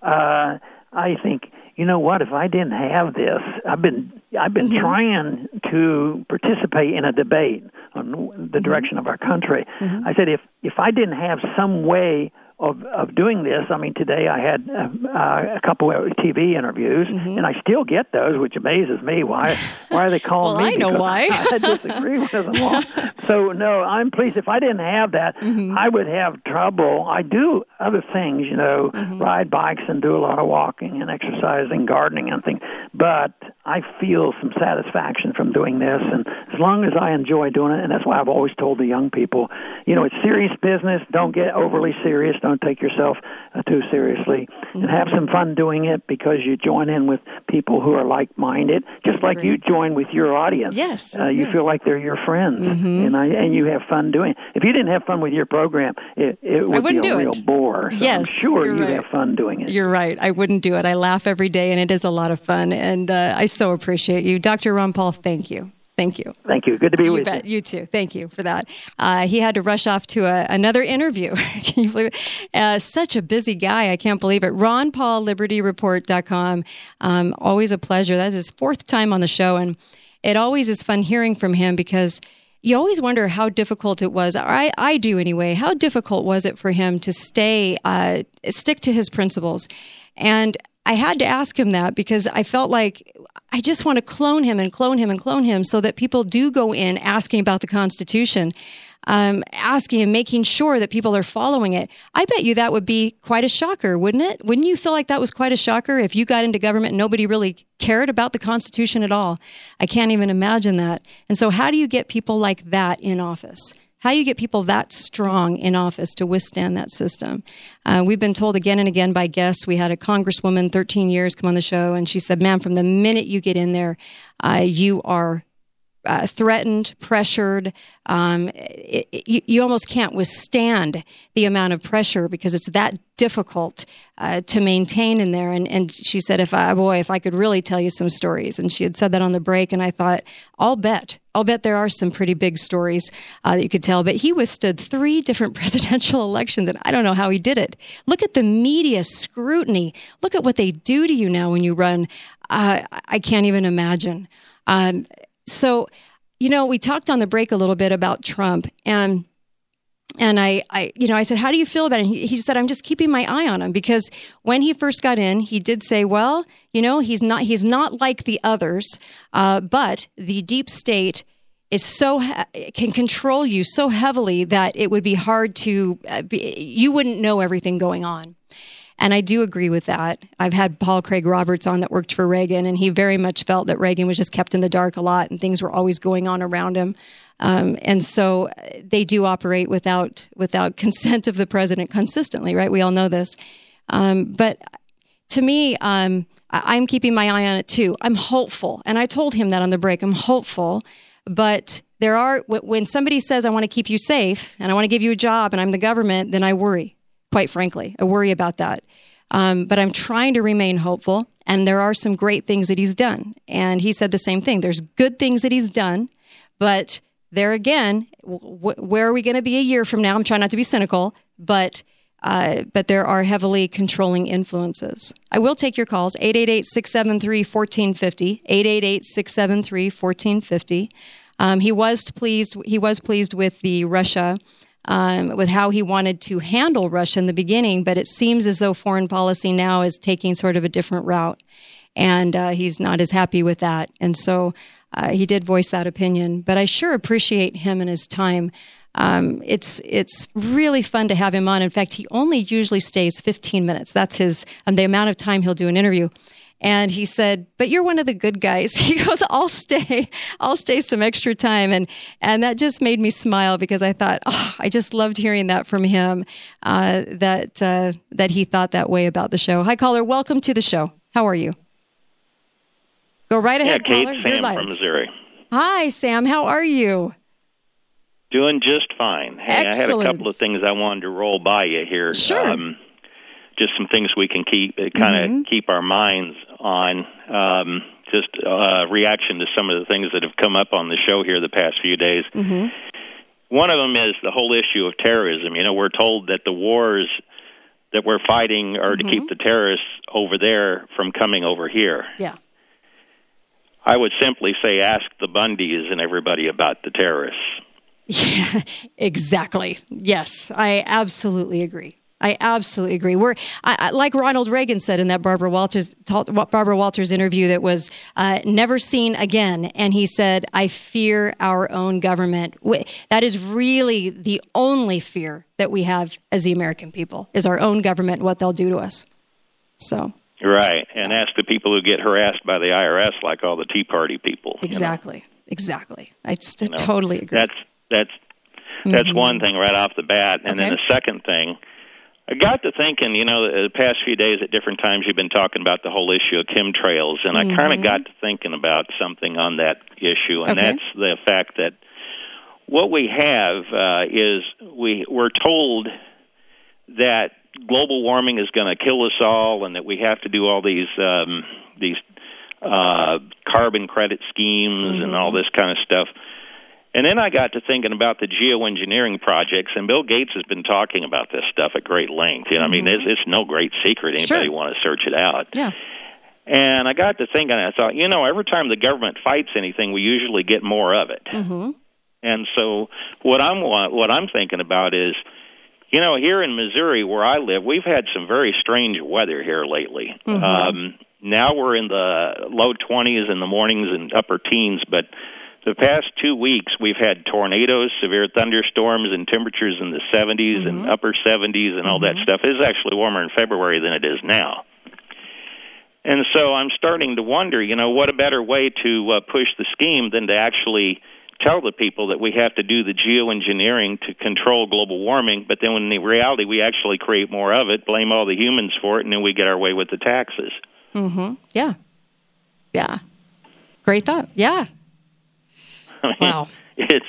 uh, I think, you know what? If I didn't have this, I've been I've been mm-hmm. trying to participate in a debate on the mm-hmm. direction of our country. Mm-hmm. I said, if if I didn't have some way of of doing this. I mean, today I had uh, uh, a couple of TV interviews, and I still get those, which amazes me. Why why are they calling Well, me? I know why. I disagree with them all. So no, I'm pleased. If I didn't have that, Mm-hmm. I would have trouble. I do other things, you know, Mm-hmm. ride bikes and do a lot of walking and exercising, gardening and things. But I feel some satisfaction from doing this, and as long as I enjoy doing it, and that's why I've always told the young people, you know, it's serious business. Don't get overly serious. Don't take yourself uh, too seriously, and have some fun doing it because you join in with people who are like-minded, just like you join with your audience. Yes, uh, you feel like they're your friends, and I and you have fun doing. it. If you didn't have fun with your program, it, it would be a real it. bore. So I'm Yes, sure you're right. have fun doing it. You're right. I wouldn't do it. I laugh every day, and it is a lot of fun. And uh, I so appreciate you, Dr. Ron Paul. Thank you. Thank you. Thank you. Good to be you with bet. You too. Thank you for that. Uh, he had to rush off to a, another interview. Can you believe it? Uh, such a busy guy. I can't believe it. Ron Paul, LibertyReport.com. Um, always a pleasure. That's his fourth time on the show, and it always is fun hearing from him because you always wonder how difficult it was. Or I, I do anyway. How difficult was it for him to stay, uh, stick to his principles? And I had to ask him that because I felt like I just want to clone him and clone him and clone him so that people do go in asking about the Constitution, um, asking and making sure that people are following it. I bet you that would be quite a shocker, wouldn't it? Wouldn't you feel like that was quite a shocker if you got into government and nobody really cared about the Constitution at all? I can't even imagine that. And so, how do you get people like that in office? How you get people that strong in office to withstand that system? Uh, we've been told again and again by guests. We had a congresswoman, 13 years, come on the show, and she said, "Ma'am, from the minute you get in there, uh, you are uh, threatened, pressured. Um, it, it- you, you almost can't withstand the amount of pressure because it's that difficult uh, to maintain in there. And, and she said, if I, boy, if I could really tell you some stories. And she had said that on the break. And I thought, I'll bet, I'll bet there are some pretty big stories uh, that you could tell. But he withstood three different presidential elections. And I don't know how he did it. Look at the media scrutiny. Look at what they do to you now when you run. Uh, I can't even imagine. Um, so, you know, we talked on the break a little bit about Trump, and and I, I, you know, I said, "How do you feel about it?" He, he, said, "I'm just keeping my eye on him because when he first got in, he did say, well, you know, he's not, he's not like the others, uh, but the deep state is so can control you so heavily that it would be hard to, uh, be, you wouldn't know everything going on." And I do agree with that. I've had Paul Craig Roberts on that worked for Reagan, and he very much felt that Reagan was just kept in the dark a lot and things were always going on around him. Um, and so uh, they do operate without without consent of the president consistently, right? We all know this. Um, but to me, um, I'm keeping my eye on it too. I'm hopeful, and I told him that on the break. I'm hopeful, but there are when somebody says I want to keep you safe and I want to give you a job and I'm the government, then I worry. Quite frankly, I worry about that. Um, but I'm trying to remain hopeful, and there are some great things that he's done. And he said the same thing. There's good things that he's done, but there again, where are we going to be a year from now? I'm trying not to be cynical, but uh, but there are heavily controlling influences. I will take your calls 888 673 1450. 888 673 1450. Um, he was pleased. He was pleased with the Russia, um, with how he wanted to handle Russia in the beginning. But it seems as though foreign policy now is taking sort of a different route, and uh, he's not as happy with that. And so uh, he did voice that opinion, but I sure appreciate him and his time. Um, it's it's really fun to have him on. In fact, he only usually stays 15 minutes. That's his um, the amount of time he'll do an interview. And he said, "But you're one of the good guys." He goes, "I'll stay. I'll stay some extra time." And and that just made me smile because I thought, oh, I just loved hearing that from him. Uh, that uh, that he thought that way about the show. Hi, caller. Welcome to the show. How are you? Go right ahead, yeah, Kate, caller. Sam from Missouri. Hi, Sam. How are you? Doing just fine. Hey, Excellent. I had a couple of things I wanted to roll by you here. Sure. Um, just some things we can keep uh, kind of Mm-hmm. keep our minds on. Um, just uh, reaction to some of the things that have come up on the show here the past few days. Mm-hmm. One of them is the whole issue of terrorism. You know, we're told that the wars that we're fighting are to Mm-hmm. keep the terrorists over there from coming over here. Yeah. I would simply say ask the Bundys and everybody about the terrorists. Yeah, exactly. Yes, I absolutely agree. I absolutely agree. We're I, I, like Ronald Reagan said in that Barbara Walters Barbara Walters interview that was uh, never seen again, and he said, "I fear our own government." That is really the only fear that we have as the American people is our own government, what they'll do to us. So Right, and ask the people who get harassed by the IRS, like all the Tea Party people. you know. exactly, exactly. I You know, totally agree. That's that's that's Mhm. one thing right off the bat, and then the second thing, I got to thinking. You know, the, past few days at different times, you've been talking about the whole issue of chemtrails, and I kind of got to thinking about something on that issue, and Okay. that's the fact that what we have uh, is we we're told that global warming is going to kill us all, and that we have to do all these um, these uh, carbon credit schemes and all this kind of stuff. And then I got to thinking about the geoengineering projects, and Bill Gates has been talking about this stuff at great length. You know, I mean, it's, it's no great secret. Anybody want to search it out? Yeah. And I got to thinking, I thought, you know, every time the government fights anything, we usually get more of it. Mm-hmm. And so what I'm what I'm thinking about is, you know, here in Missouri where I live, we've had some very strange weather here lately. Mhm. Um, now we're in the low 20s in the mornings and upper teens, but the past two weeks we've had tornadoes, severe thunderstorms, and temperatures in the 70s and upper 70s and all that stuff. It is actually warmer in February than it is now. And so I'm starting to wonder, you know, what a better way to uh, push the scheme than to actually tell the people that we have to do the geoengineering to control global warming, but then when in reality we actually create more of it, blame all the humans for it, and then we get our way with the taxes. Mm-hmm. Yeah. Yeah. Great thought. Yeah. I mean, Wow. It's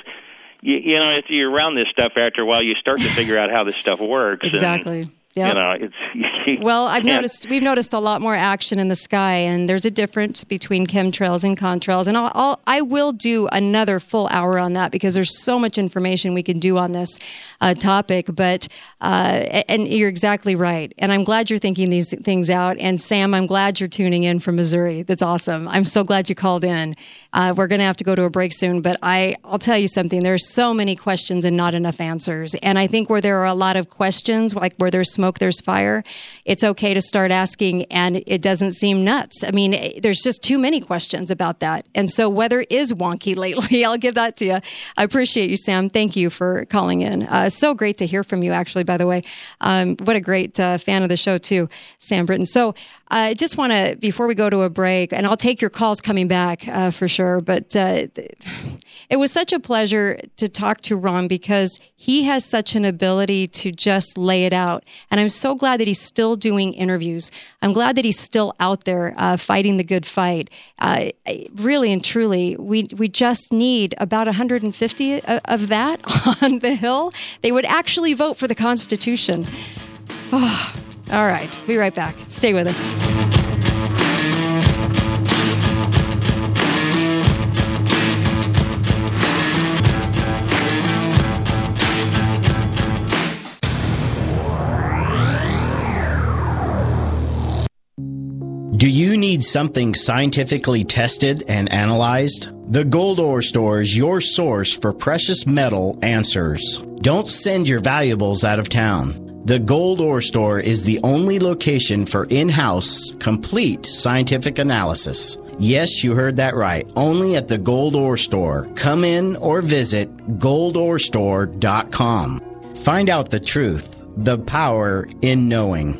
you, you know, if you're around this stuff after a while, you start to figure out how this stuff works. and- Exactly. Yep. You know, it's well, I've noticed we've noticed a lot more action in the sky, and there's a difference between chemtrails and contrails. And I'll, I'll I will do another full hour on that because there's so much information we can do on this uh, topic. But uh, and you're exactly right, and I'm glad you're thinking these things out. And Sam, I'm glad you're tuning in from Missouri. That's awesome. I'm so glad you called in. Uh, we're going to have to go to a break soon, but I I'll tell you something. There's so many questions and not enough answers. And I think where there are a lot of questions, like where there's smoke, there's fire. It's okay to start asking, and it doesn't seem nuts. I mean, there's just too many questions about that. And so weather is wonky lately. I'll give that to you. I appreciate you, Sam. Thank you for calling in. Uh, so great to hear from you. Actually, by the way, um, what a great uh, fan of the show too, Sam Britton. So I just want to, before we go to a break, and I'll take your calls coming back uh, for sure, but uh, it was such a pleasure to talk to Ron because he has such an ability to just lay it out. And I'm so glad that he's still doing interviews. I'm glad that he's still out there uh, fighting the good fight. Uh, really and truly, we, we just need about 150 of- of that on the Hill. They would actually vote for the Constitution. Oh, all right. Be right back. Stay with us. Do you need something scientifically tested and analyzed? The Gold Ore Store is your source for precious metal answers. Don't send your valuables out of town. The Gold Ore Store is the only location for in house, complete scientific analysis. Yes, you heard that right. Only at the Gold Ore Store. Come in or visit goldorestore.com. Find out the truth, the power in knowing.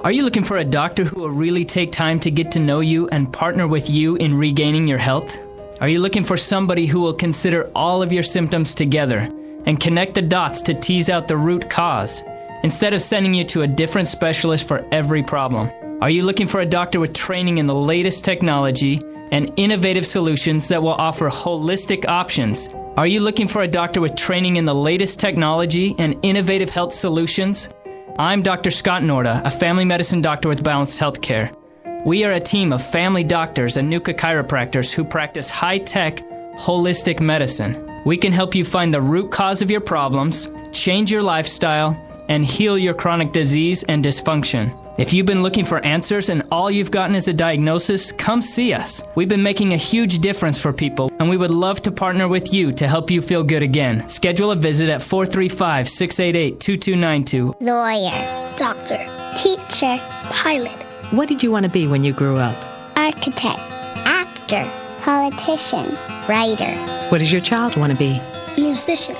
Are you looking for a doctor who will really take time to get to know you and partner with you in regaining your health? Are you looking for somebody who will consider all of your symptoms together and connect the dots to tease out the root cause instead of sending you to a different specialist for every problem? Are you looking for a doctor with training in the latest technology and innovative solutions that will offer holistic options? Are you looking for a doctor with training in the latest technology and innovative health solutions? I'm Dr. Scott Norda, a family medicine doctor with Balanced Healthcare. We are a team of family doctors and NUCCA chiropractors who practice high tech, holistic medicine. We can help you find the root cause of your problems, change your lifestyle, and heal your chronic disease and dysfunction. If you've been looking for answers and all you've gotten is a diagnosis, come see us. We've been making a huge difference for people, and we would love to partner with you to help you feel good again. Schedule a visit at 435 688 2292 Lawyer, doctor, teacher, pilot, What did you want to be when you grew up? architect, actor, politician, writer, What does your child want to be? musician,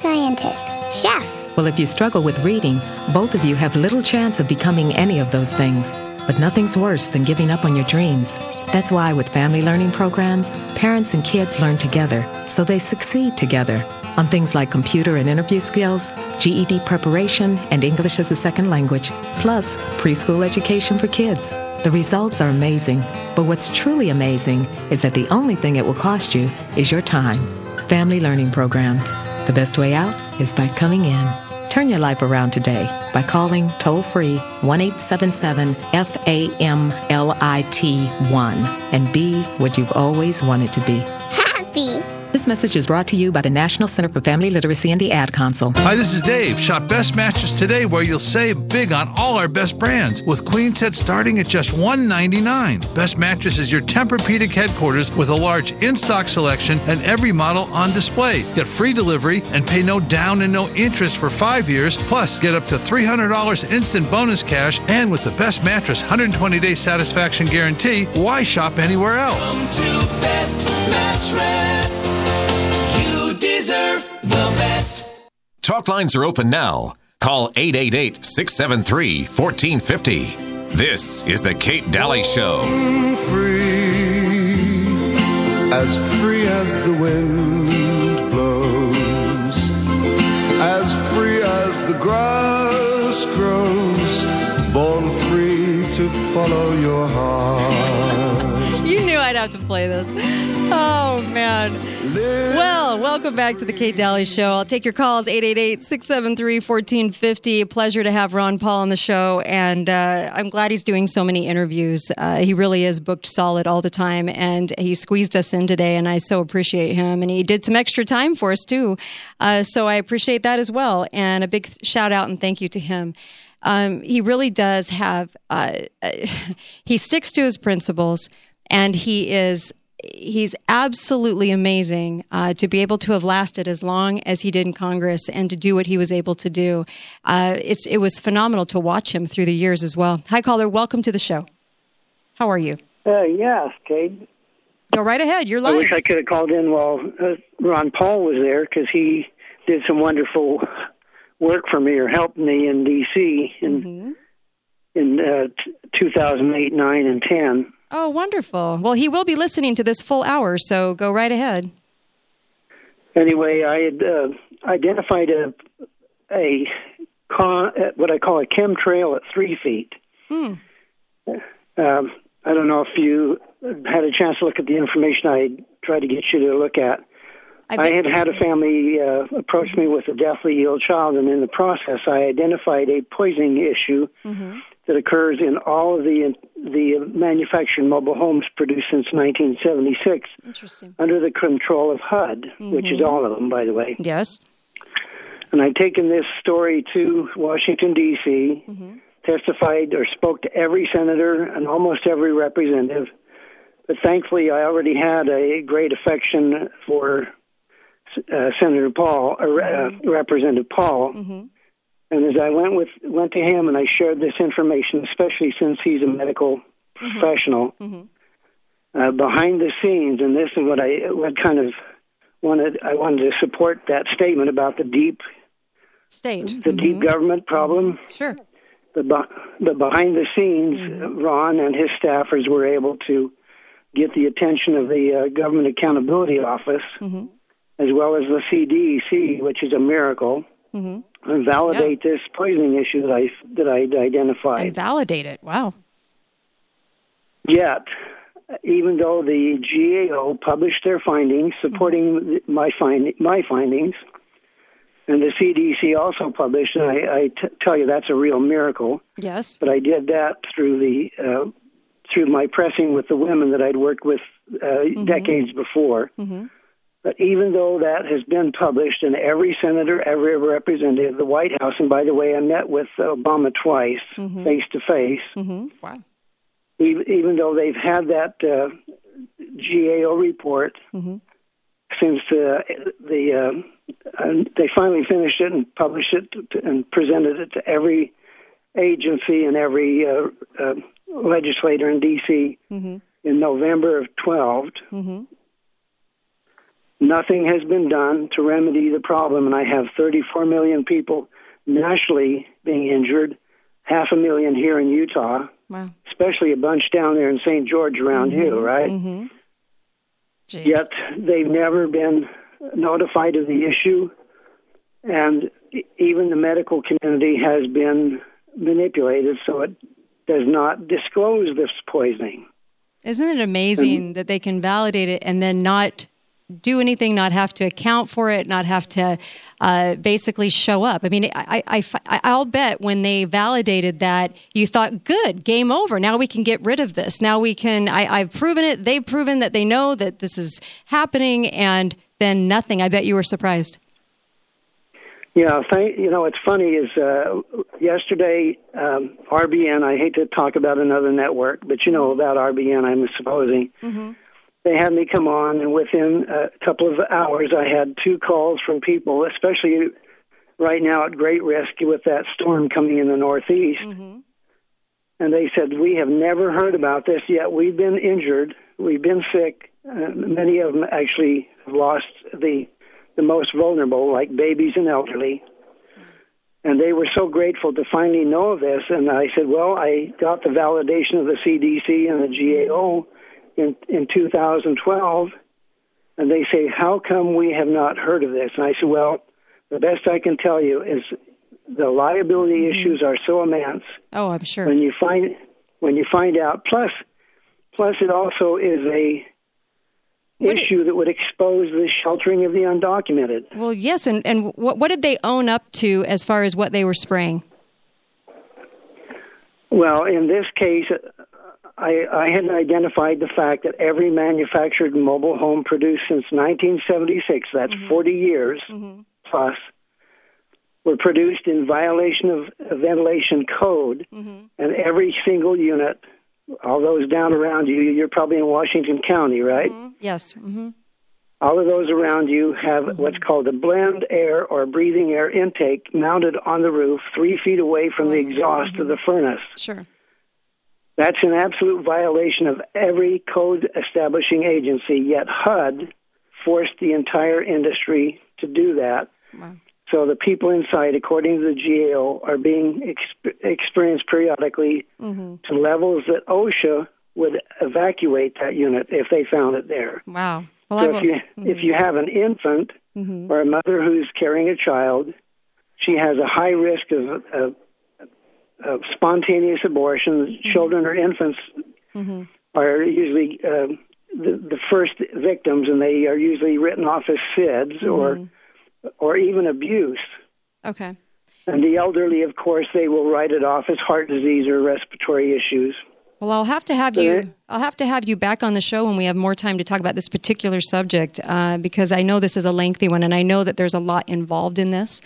scientist, chef. Well, if you struggle with reading, both of you have little chance of becoming any of those things. But nothing's worse than giving up on your dreams. That's why with family learning programs, parents and kids learn together so they succeed together on things like computer and interview skills, GED preparation, and English as a second language, plus preschool education for kids. The results are amazing, but what's truly amazing is that the only thing it will cost you is your time. Family learning programs. The best way out is by coming in. Turn your life around today by calling toll free 1 877 FAMLIT 1 and be what you've always wanted to be. Happy. This message is brought to you by the National Center for Family Literacy and the Ad Council. Hi, this is Dave. Shop Best Mattress today where you'll save big on all our best brands with queen sets starting at just 199. Best Mattress is your Tempur-Pedic headquarters with a large in-stock selection and every model on display. Get free delivery and pay no down and no interest for five years. Plus, get up to $300 instant bonus cash. And with the Best Mattress 120-day satisfaction guarantee, why shop anywhere else? Come to Best mattress. You deserve the best. Talk lines are open now. Call 888 673 1450. This is The Kate Dalley Show. Free, as free as the wind blows, as free as the grass grows, born free to follow your heart. You knew I'd have to play this. Oh, man. Well, welcome back to the Kate Dalley Show. I'll take your calls 888 673 1450. Pleasure to have Ron Paul on the show, and uh, I'm glad he's doing so many interviews. Uh, he really is booked solid all the time, and he squeezed us in today, and I so appreciate him. And he did some extra time for us, too. Uh, so I appreciate that as well. And a big shout out and thank you to him. Um, he really does have, uh, he sticks to his principles, and he is he's absolutely amazing uh, to be able to have lasted as long as he did in Congress and to do what he was able to do. Uh, it's it was phenomenal to watch him through the years as well. Hi, caller. Welcome to the show. How are you? Uh, yes, Kate. Go right ahead. You're live. I wish I could have called in while uh, Ron Paul was there because he did some wonderful work for me or helped me in D.C. in Mm-hmm. in uh, t- 2008, 9, and 10. Oh, wonderful. Well, he will be listening to this full hour, so go right ahead. Anyway, I had uh, identified a a con, uh, what I call a chemtrail at three feet. Hmm. Um, I don't know if you had a chance to look at the information I tried to get you to look at. I, had had a family uh, approach me with a deathly ill child, and in the process, I identified a poisoning issue Mm-hmm. That occurs in all of the the manufactured mobile homes produced since 1976 Interesting. under the control of HUD, which is Mhm. all of them, by the way. Yes. And I've taken this story to Washington, D.C., Mm-hmm. testified or spoke to every senator and almost every representative. But thankfully, I already had a great affection for uh, Senator Paul, uh, Representative Paul. Mm-hmm. And as I went with went to him and I shared this information, especially since he's a medical professional, uh, behind the scenes, and this is what I what kind of wanted I wanted to support that statement about the deep State. the deep government problem. Sure. The, be- but behind the scenes, Ron and his staffers were able to get the attention of the uh, Government Accountability Office, Mm-hmm. as well as the CDC, which is a miracle, Mm-hmm. and validate this poisoning issue that I that I identified. And validate it. Wow. Yet, even though the GAO published their findings supporting my find my findings, and the CDC also published, and I, I t- tell you that's a real miracle. Yes. But I did that through the uh, through my pressing with the women that I'd worked with uh, decades before. Mm-hmm. But even though that has been published, and every senator, every representative, the White House, and by the way, I met with Obama twice, face to face. Mm-hmm. Wow. Even though they've had that uh, GAO report Mhm. since uh, the uh, they finally finished it and published it and presented it to every agency and every uh, uh, legislator in D.C. Mm-hmm. in November of 12. Mm-hmm. Nothing has been done to remedy the problem, and I have 34 million people nationally being injured, half a million here in Utah, Wow. especially a bunch down there in St. George around you, right? Mm-hmm. Yet they've never been notified of the issue, and even the medical community has been manipulated so it does not disclose this poisoning. Isn't it amazing that they can validate it and then not do anything, not have to account for it, not have to uh, basically show up? I mean, I, I, I, I'll bet when they validated that, you thought, good, game over. Now we can get rid of this. Now we can, I, I've proven it. They've proven that they know that this is happening, and then nothing. I bet you were surprised. Yeah, thank, you know, it's funny is uh, yesterday, um, RBN, I hate to talk about another network, but you know about RBN, I'm supposing. Mm-hmm. They had me come on, and within a couple of hours, I had two calls from people, especially right now at great risk with that storm coming in the Northeast. And they said, We have never heard about this yet. We've been injured, we've been sick. Uh, many of them actually have lost the the most vulnerable, like babies and elderly. And they were so grateful to finally know of this. And I said, Well, I got the validation of the CDC and the GAO in, in 2012. And they say, How come we have not heard of this? And I said, Well, the best I can tell you is the liability mm-hmm. issues are so immense Oh, I'm sure. when you find when you find out. Plus, Plus, it also is a issue that would expose the sheltering of the undocumented. Well, yes, and, and what, what did they own up to as far as what they were spraying? Well, in this case, I, I had identified the fact that every manufactured mobile home produced since 1976, that's mm-hmm. 40 years mm-hmm. plus, were produced in violation of ventilation code, mm-hmm. and every single unit, all those down around you, you're probably in Washington County, right? Yes. hmm All of those around you have what's called a blend air or breathing air intake mounted on the roof, three feet away from oh, the exhaust of the furnace. Sure. That's an absolute violation of every code establishing agency, yet HUD forced the entire industry to do that. So the people inside, according to the GAO, are being exp- experienced periodically Mm-hmm. to levels that OSHA would evacuate that unit if they found it there. Wow. Well, so if you if you have an infant Mhm. or a mother who's carrying a child, she has a high risk of, of, of spontaneous abortion. Children or infants Mhm. are usually um the, the first victims, and they are usually written off as SIDS or or even abuse. Okay. And the elderly, of course, they will write it off as heart disease or respiratory issues. Well, I'll have to have you. I'll have to have you back on the show when we have more time to talk about this particular subject, uh, because I know this is a lengthy one, and I know that there's a lot involved in this.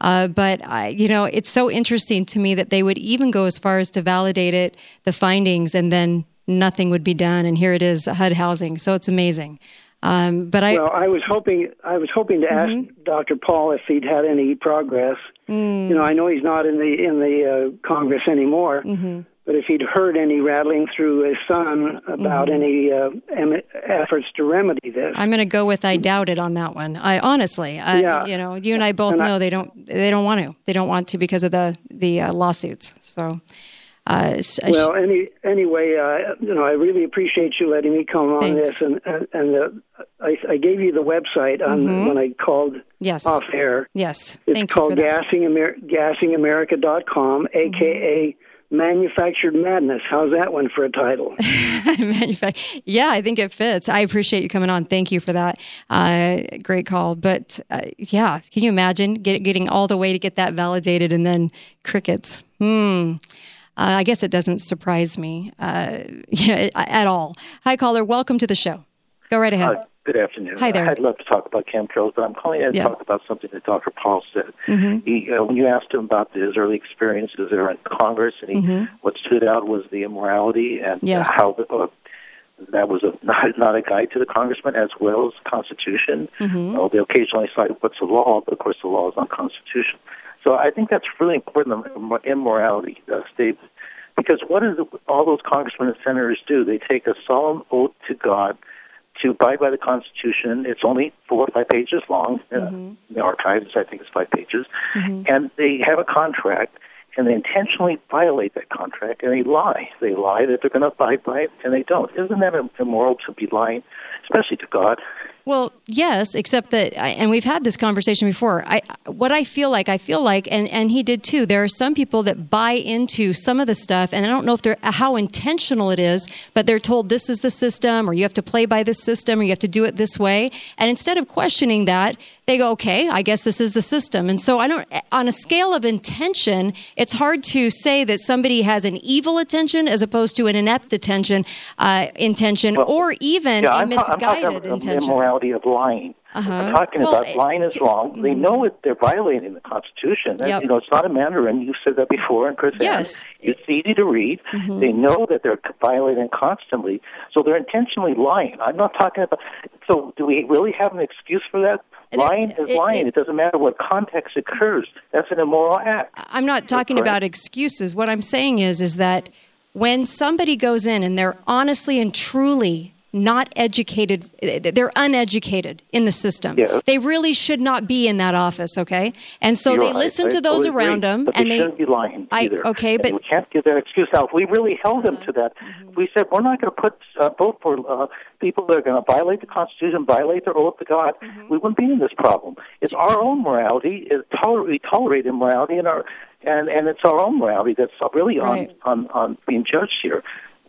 Uh, but I, you know, it's so interesting to me that they would even go as far as to validate it, the findings, and then nothing would be done. And here it is, HUD housing. So it's amazing. Um, but I, well, I was hoping I was hoping to ask Dr. Paul if he'd had any progress. Mm. You know, I know he's not in the in the uh, Congress anymore, Mhm. But if he'd heard any rattling through his son about Mhm. any uh, em- efforts to remedy this. I'm going to go with I doubt it on that one. I honestly, I, Yeah. you know, you and I both And I- know they don't they don't want to. They don't want to because of the the uh, lawsuits. So, uh, I sh- Well, any anyway, uh, you know, I really appreciate you letting me come on Thanks. this, and and, and uh, I, I gave you the website on Mhm. when I called Yes. off air. yes, It's thank called for that. gassing Amer- gassingamerica.com, aka Manufactured Madness. How's that one for a title? Yeah, I think it fits. I appreciate you coming on. Thank you for that. Uh, great call. But uh, yeah, can you imagine get, getting all the way to get that validated and then crickets? Hmm. Uh, I guess it doesn't surprise me uh, you know, at all. Hi, caller. Welcome to the show. Go right ahead. Uh, good afternoon. Hi there. I'd love to talk about chemtrails, but I'm calling in to Yeah. talk about something that Dr. Paul said. Mhm. He, uh, when you asked him about his early experiences there in Congress, and he, Mhm. what stood out was the immorality and Yeah. how the, uh, that was a, not, not a guide to the congressman as well as the Constitution. Mhm. Uh, they occasionally cite what's the law, but of course the law is not Constitution. So I think that's really important, the immorality uh, statement. Because what do all those congressmen and senators do? They take a solemn oath to God to abide by the Constitution. It's only four or five pages long. Uh, the archives, I think, is five pages. And they have a contract, and they intentionally violate that contract, and they lie. They lie that they're going to abide by it, and they don't. Isn't that immoral to be lying, especially to God? Well, yes, except that, I, and we've had this conversation before. I, what I feel like, I feel like, and, and he did too. There are some people that buy into some of the stuff, and I don't know if they're how intentional it is, but they're told this is the system, or you have to play by this system, or you have to do it this way. And instead of questioning that, they go, okay, I guess this is the system. And so I don't, on a scale of intention, it's hard to say that somebody has an evil intention as opposed to an inept attention, uh, intention, or even yeah, a I'm, I'm misguided talking about the intention. Immorality of lying. Uh-huh. I'm talking Well, about lying is wrong. They know it. They're violating the Constitution. And, Yep. You know, it's not a Mandarin. You've said that before, and Chris. Yes. It's easy to read. Mhm. They know that they're violating constantly, so they're intentionally lying. I'm not talking about. So, do we really have an excuse for that? Lying is lying. It, doesn't matter what context occurs. That's an immoral act. I'm not talking about excuses. What I'm saying is, is that when somebody goes in and they're honestly and truly not educated, they're uneducated in the system. Yes. They really should not be in that office, okay? And so You're they right. listen I to those totally around them, but and they they. shouldn't be lying I- either. okay, And but- we can't give that excuse. out. we really held them to that, if we said we're not going to put uh, vote for uh, people that are going to violate the Constitution, violate their oath to God, we wouldn't be in this problem. It's our own morality. It toler- we tolerate immorality, and our and and it's our own morality that's really Right. on, on on being judged here.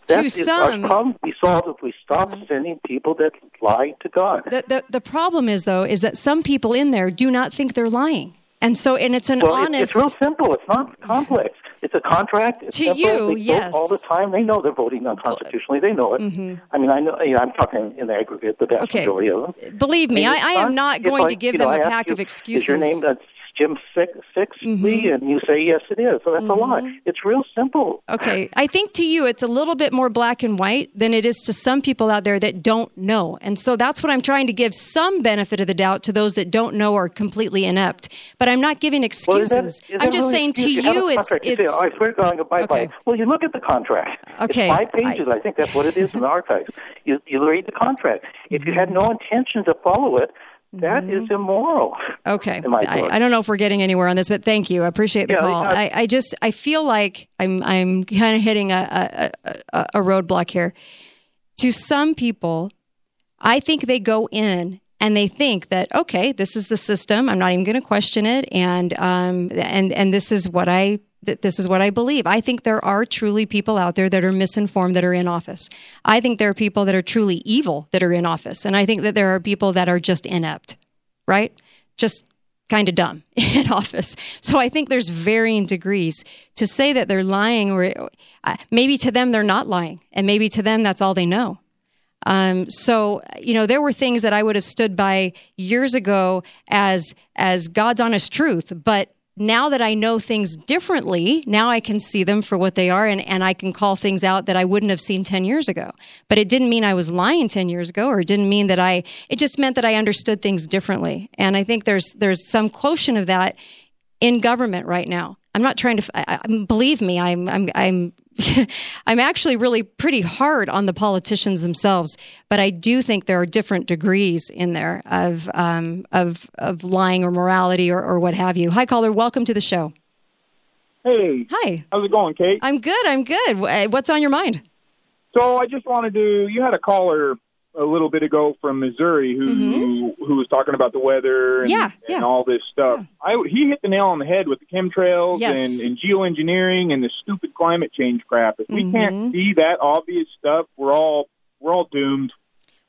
That to is- some- our problem be solved if we stop Uh-huh. sending people that lie to God. The, the the problem is though is that some people in there do not think they're lying, and so and it's an well, honest. it's real simple. It's not complex. It's a contract. It's To simple. you, they vote yes. all the time. They know they're voting unconstitutionally. They know it. I mean, I know. You know I'm talking in the aggregate, the vast Mm-hmm. Okay. majority of them. Believe me, I, it's I am not- it's going to give you know, them a pack you, of excuses. Is your name uh, Jim Six Sixby? Mhm. And you say yes, it is. So that's a lie. It's real simple. Okay, I think to you it's a little bit more black and white than it is to some people out there that don't know. And so that's what I'm trying to give some benefit of the doubt to those that don't know or completely inept. But I'm not giving Well, is that- excuses. I'm just really saying to a you it's. You say, it's "Oh, I swear to God, to Okay. by. Well, you look at the contract. Okay, It's five pages. I, think that's what it is in the archives. You, you read the contract. If you had no intention to follow it, that is immoral. Okay. I. I don't know if we're getting anywhere on this, but thank you. I appreciate the Yeah, call. I- I, I just I feel like I'm I'm kind of hitting a, a, a, a roadblock here. To some people, I think they go in and they think that okay, this is the system. I'm not even going to question it, and um and and this is what I th- this is what I believe. I think there are truly people out there that are misinformed that are in office. I think there are people that are truly evil that are in office, and I think that there are people that are just inept, right? Just kind of dumb in office. So I think there's varying degrees to say that they're lying, or uh, maybe to them they're not lying, and maybe to them that's all they know. Um, so you know, there were things that I would have stood by years ago as as God's honest truth, but now that I know things differently, now I can see them for what they are and, and I can call things out that I wouldn't have seen 10 years ago. But it didn't mean I was lying 10 years ago or it didn't mean that I, it just meant that I understood things differently. And I think there's, there's some quotient of that in government right now. I'm not trying to, I, I, believe me, I'm, I'm, I'm, I'm actually really pretty hard on the politicians themselves, but I do think there are different degrees in there of um, of of lying or morality or, or what have you. Hi, caller. Welcome to the show. Hey. Hi. How's it going, Kate? I'm good. I'm good. What's on your mind? So I just wanted to. You had a caller a little bit ago from Missouri who who was talking about the weather and, Mm-hmm. Yeah, and yeah. all this stuff. I he hit the nail on the head with the chemtrails Yes. and, and geoengineering and the stupid climate change crap. If we Mm-hmm. can't see that obvious stuff, we're all we're all doomed.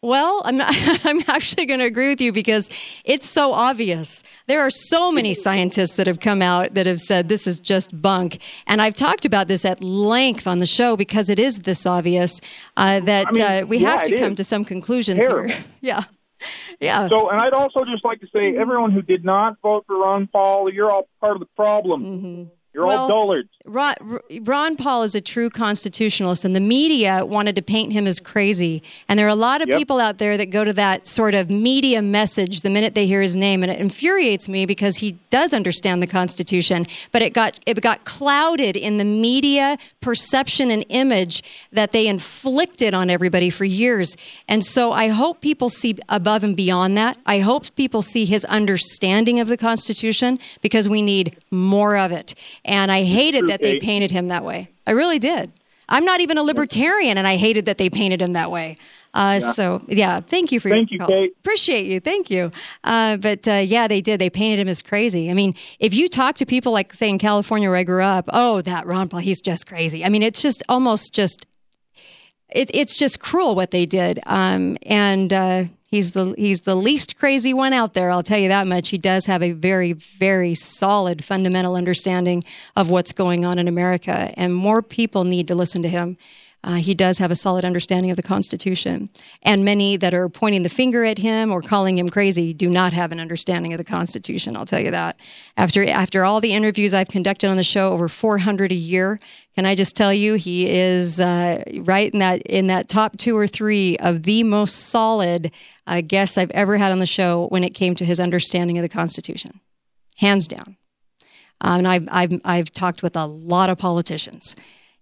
Well, I'm not, I'm actually going to agree with you because it's so obvious. There are so many scientists that have come out that have said this is just bunk, and I've talked about this at length on the show because it is this obvious uh, that I mean, uh, we yeah, have to come to some conclusions Terrible. here. yeah, yeah. So, and I'd also just like to say, everyone who did not vote for Ron Paul, you're all part of the problem. You're all Mm-hmm. Dullards. Ron, Ron Paul is a true constitutionalist, and the media wanted to paint him as crazy. And there are a lot of Yep. people out there that go to that sort of media message the minute they hear his name, and it infuriates me because he does understand the Constitution, but it got it got clouded in the media perception and image that they inflicted on everybody for years. And so I hope people see above and beyond that. I hope people see his understanding of the Constitution because we need more of it. And I hated that they painted him that way. I really did. I'm not even a libertarian, and I hated that they painted him that way. Uh, Yeah. So, yeah, thank you for Thank your you, call. Kate. Appreciate you. Thank you. Uh, but uh, yeah, they did. They painted him as crazy. I mean, if you talk to people like, say, in California where I grew up, oh, that Ron Paul, he's just crazy. I mean, it's just almost just it, it's just cruel what they did. Um, and uh, he's the he's the least crazy one out there. I'll tell you that much. He does have a very very solid fundamental understanding of what's going on in America, and more people need to listen to him. Uh, he does have a solid understanding of the Constitution. And many that are pointing the finger at him or calling him crazy do not have an understanding of the Constitution. I'll tell you that. After after all the interviews I've conducted on the show, over 400 a year, can I just tell you, he is uh, right in that in that top two or three of the most solid uh, guests I've ever had on the show when it came to his understanding of the Constitution, hands down. Um, and I've, I've I've talked with a lot of politicians,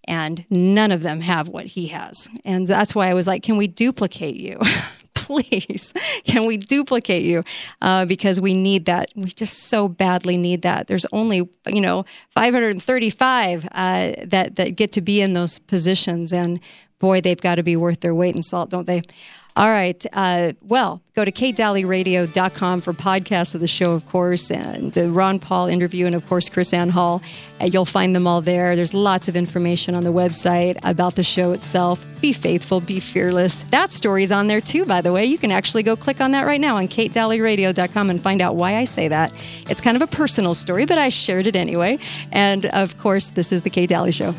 and none of them have what he has, and that's why I was like, can we duplicate you? Please, can we duplicate you? Uh, because we need that. We just so badly need that. There's only, you know, 535 uh, that that get to be in those positions, and boy, they've got to be worth their weight in salt, don't they? All right. Uh, well, go to katedalleyradio.com for podcasts of the show, of course, and the Ron Paul interview, and of course, KrisAnne Hall. Uh, you'll find them all there. There's lots of information on the website about the show itself. Be faithful, be fearless. That story's on there too, by the way. You can actually go click on that right now on katedalleyradio.com and find out why I say that. It's kind of a personal story, but I shared it anyway. And of course, this is the Kate Dalley Show.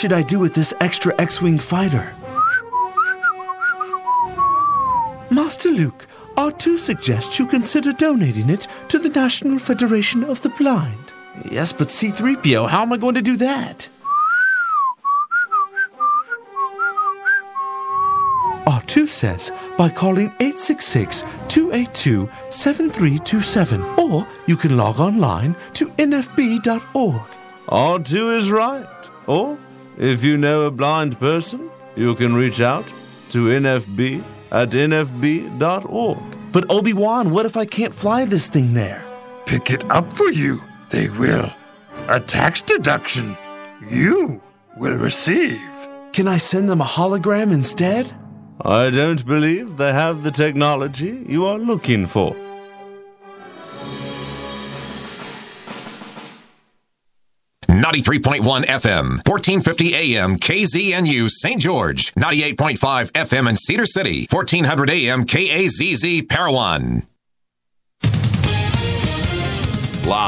Should I do with this extra X Wing fighter? Master Luke, R2 suggests you consider donating it to the National Federation of the Blind. Yes, but C3PO, how am I going to do that? R2 says by calling 866 282 7327, or you can log online to nfb.org. R2 is right. Or, if you know a blind person, you can reach out to NFB at nfb.org. But Obi Wan, what if I can't fly this thing there? Pick it up for you. They will. A tax deduction. You will receive. Can I send them a hologram instead? I don't believe they have the technology you are looking for. Ninety-three point one FM, fourteen fifty AM, KZNU, St. George. Ninety-eight point five FM in Cedar City, fourteen hundred AM, KAZZ, Parowan. Live.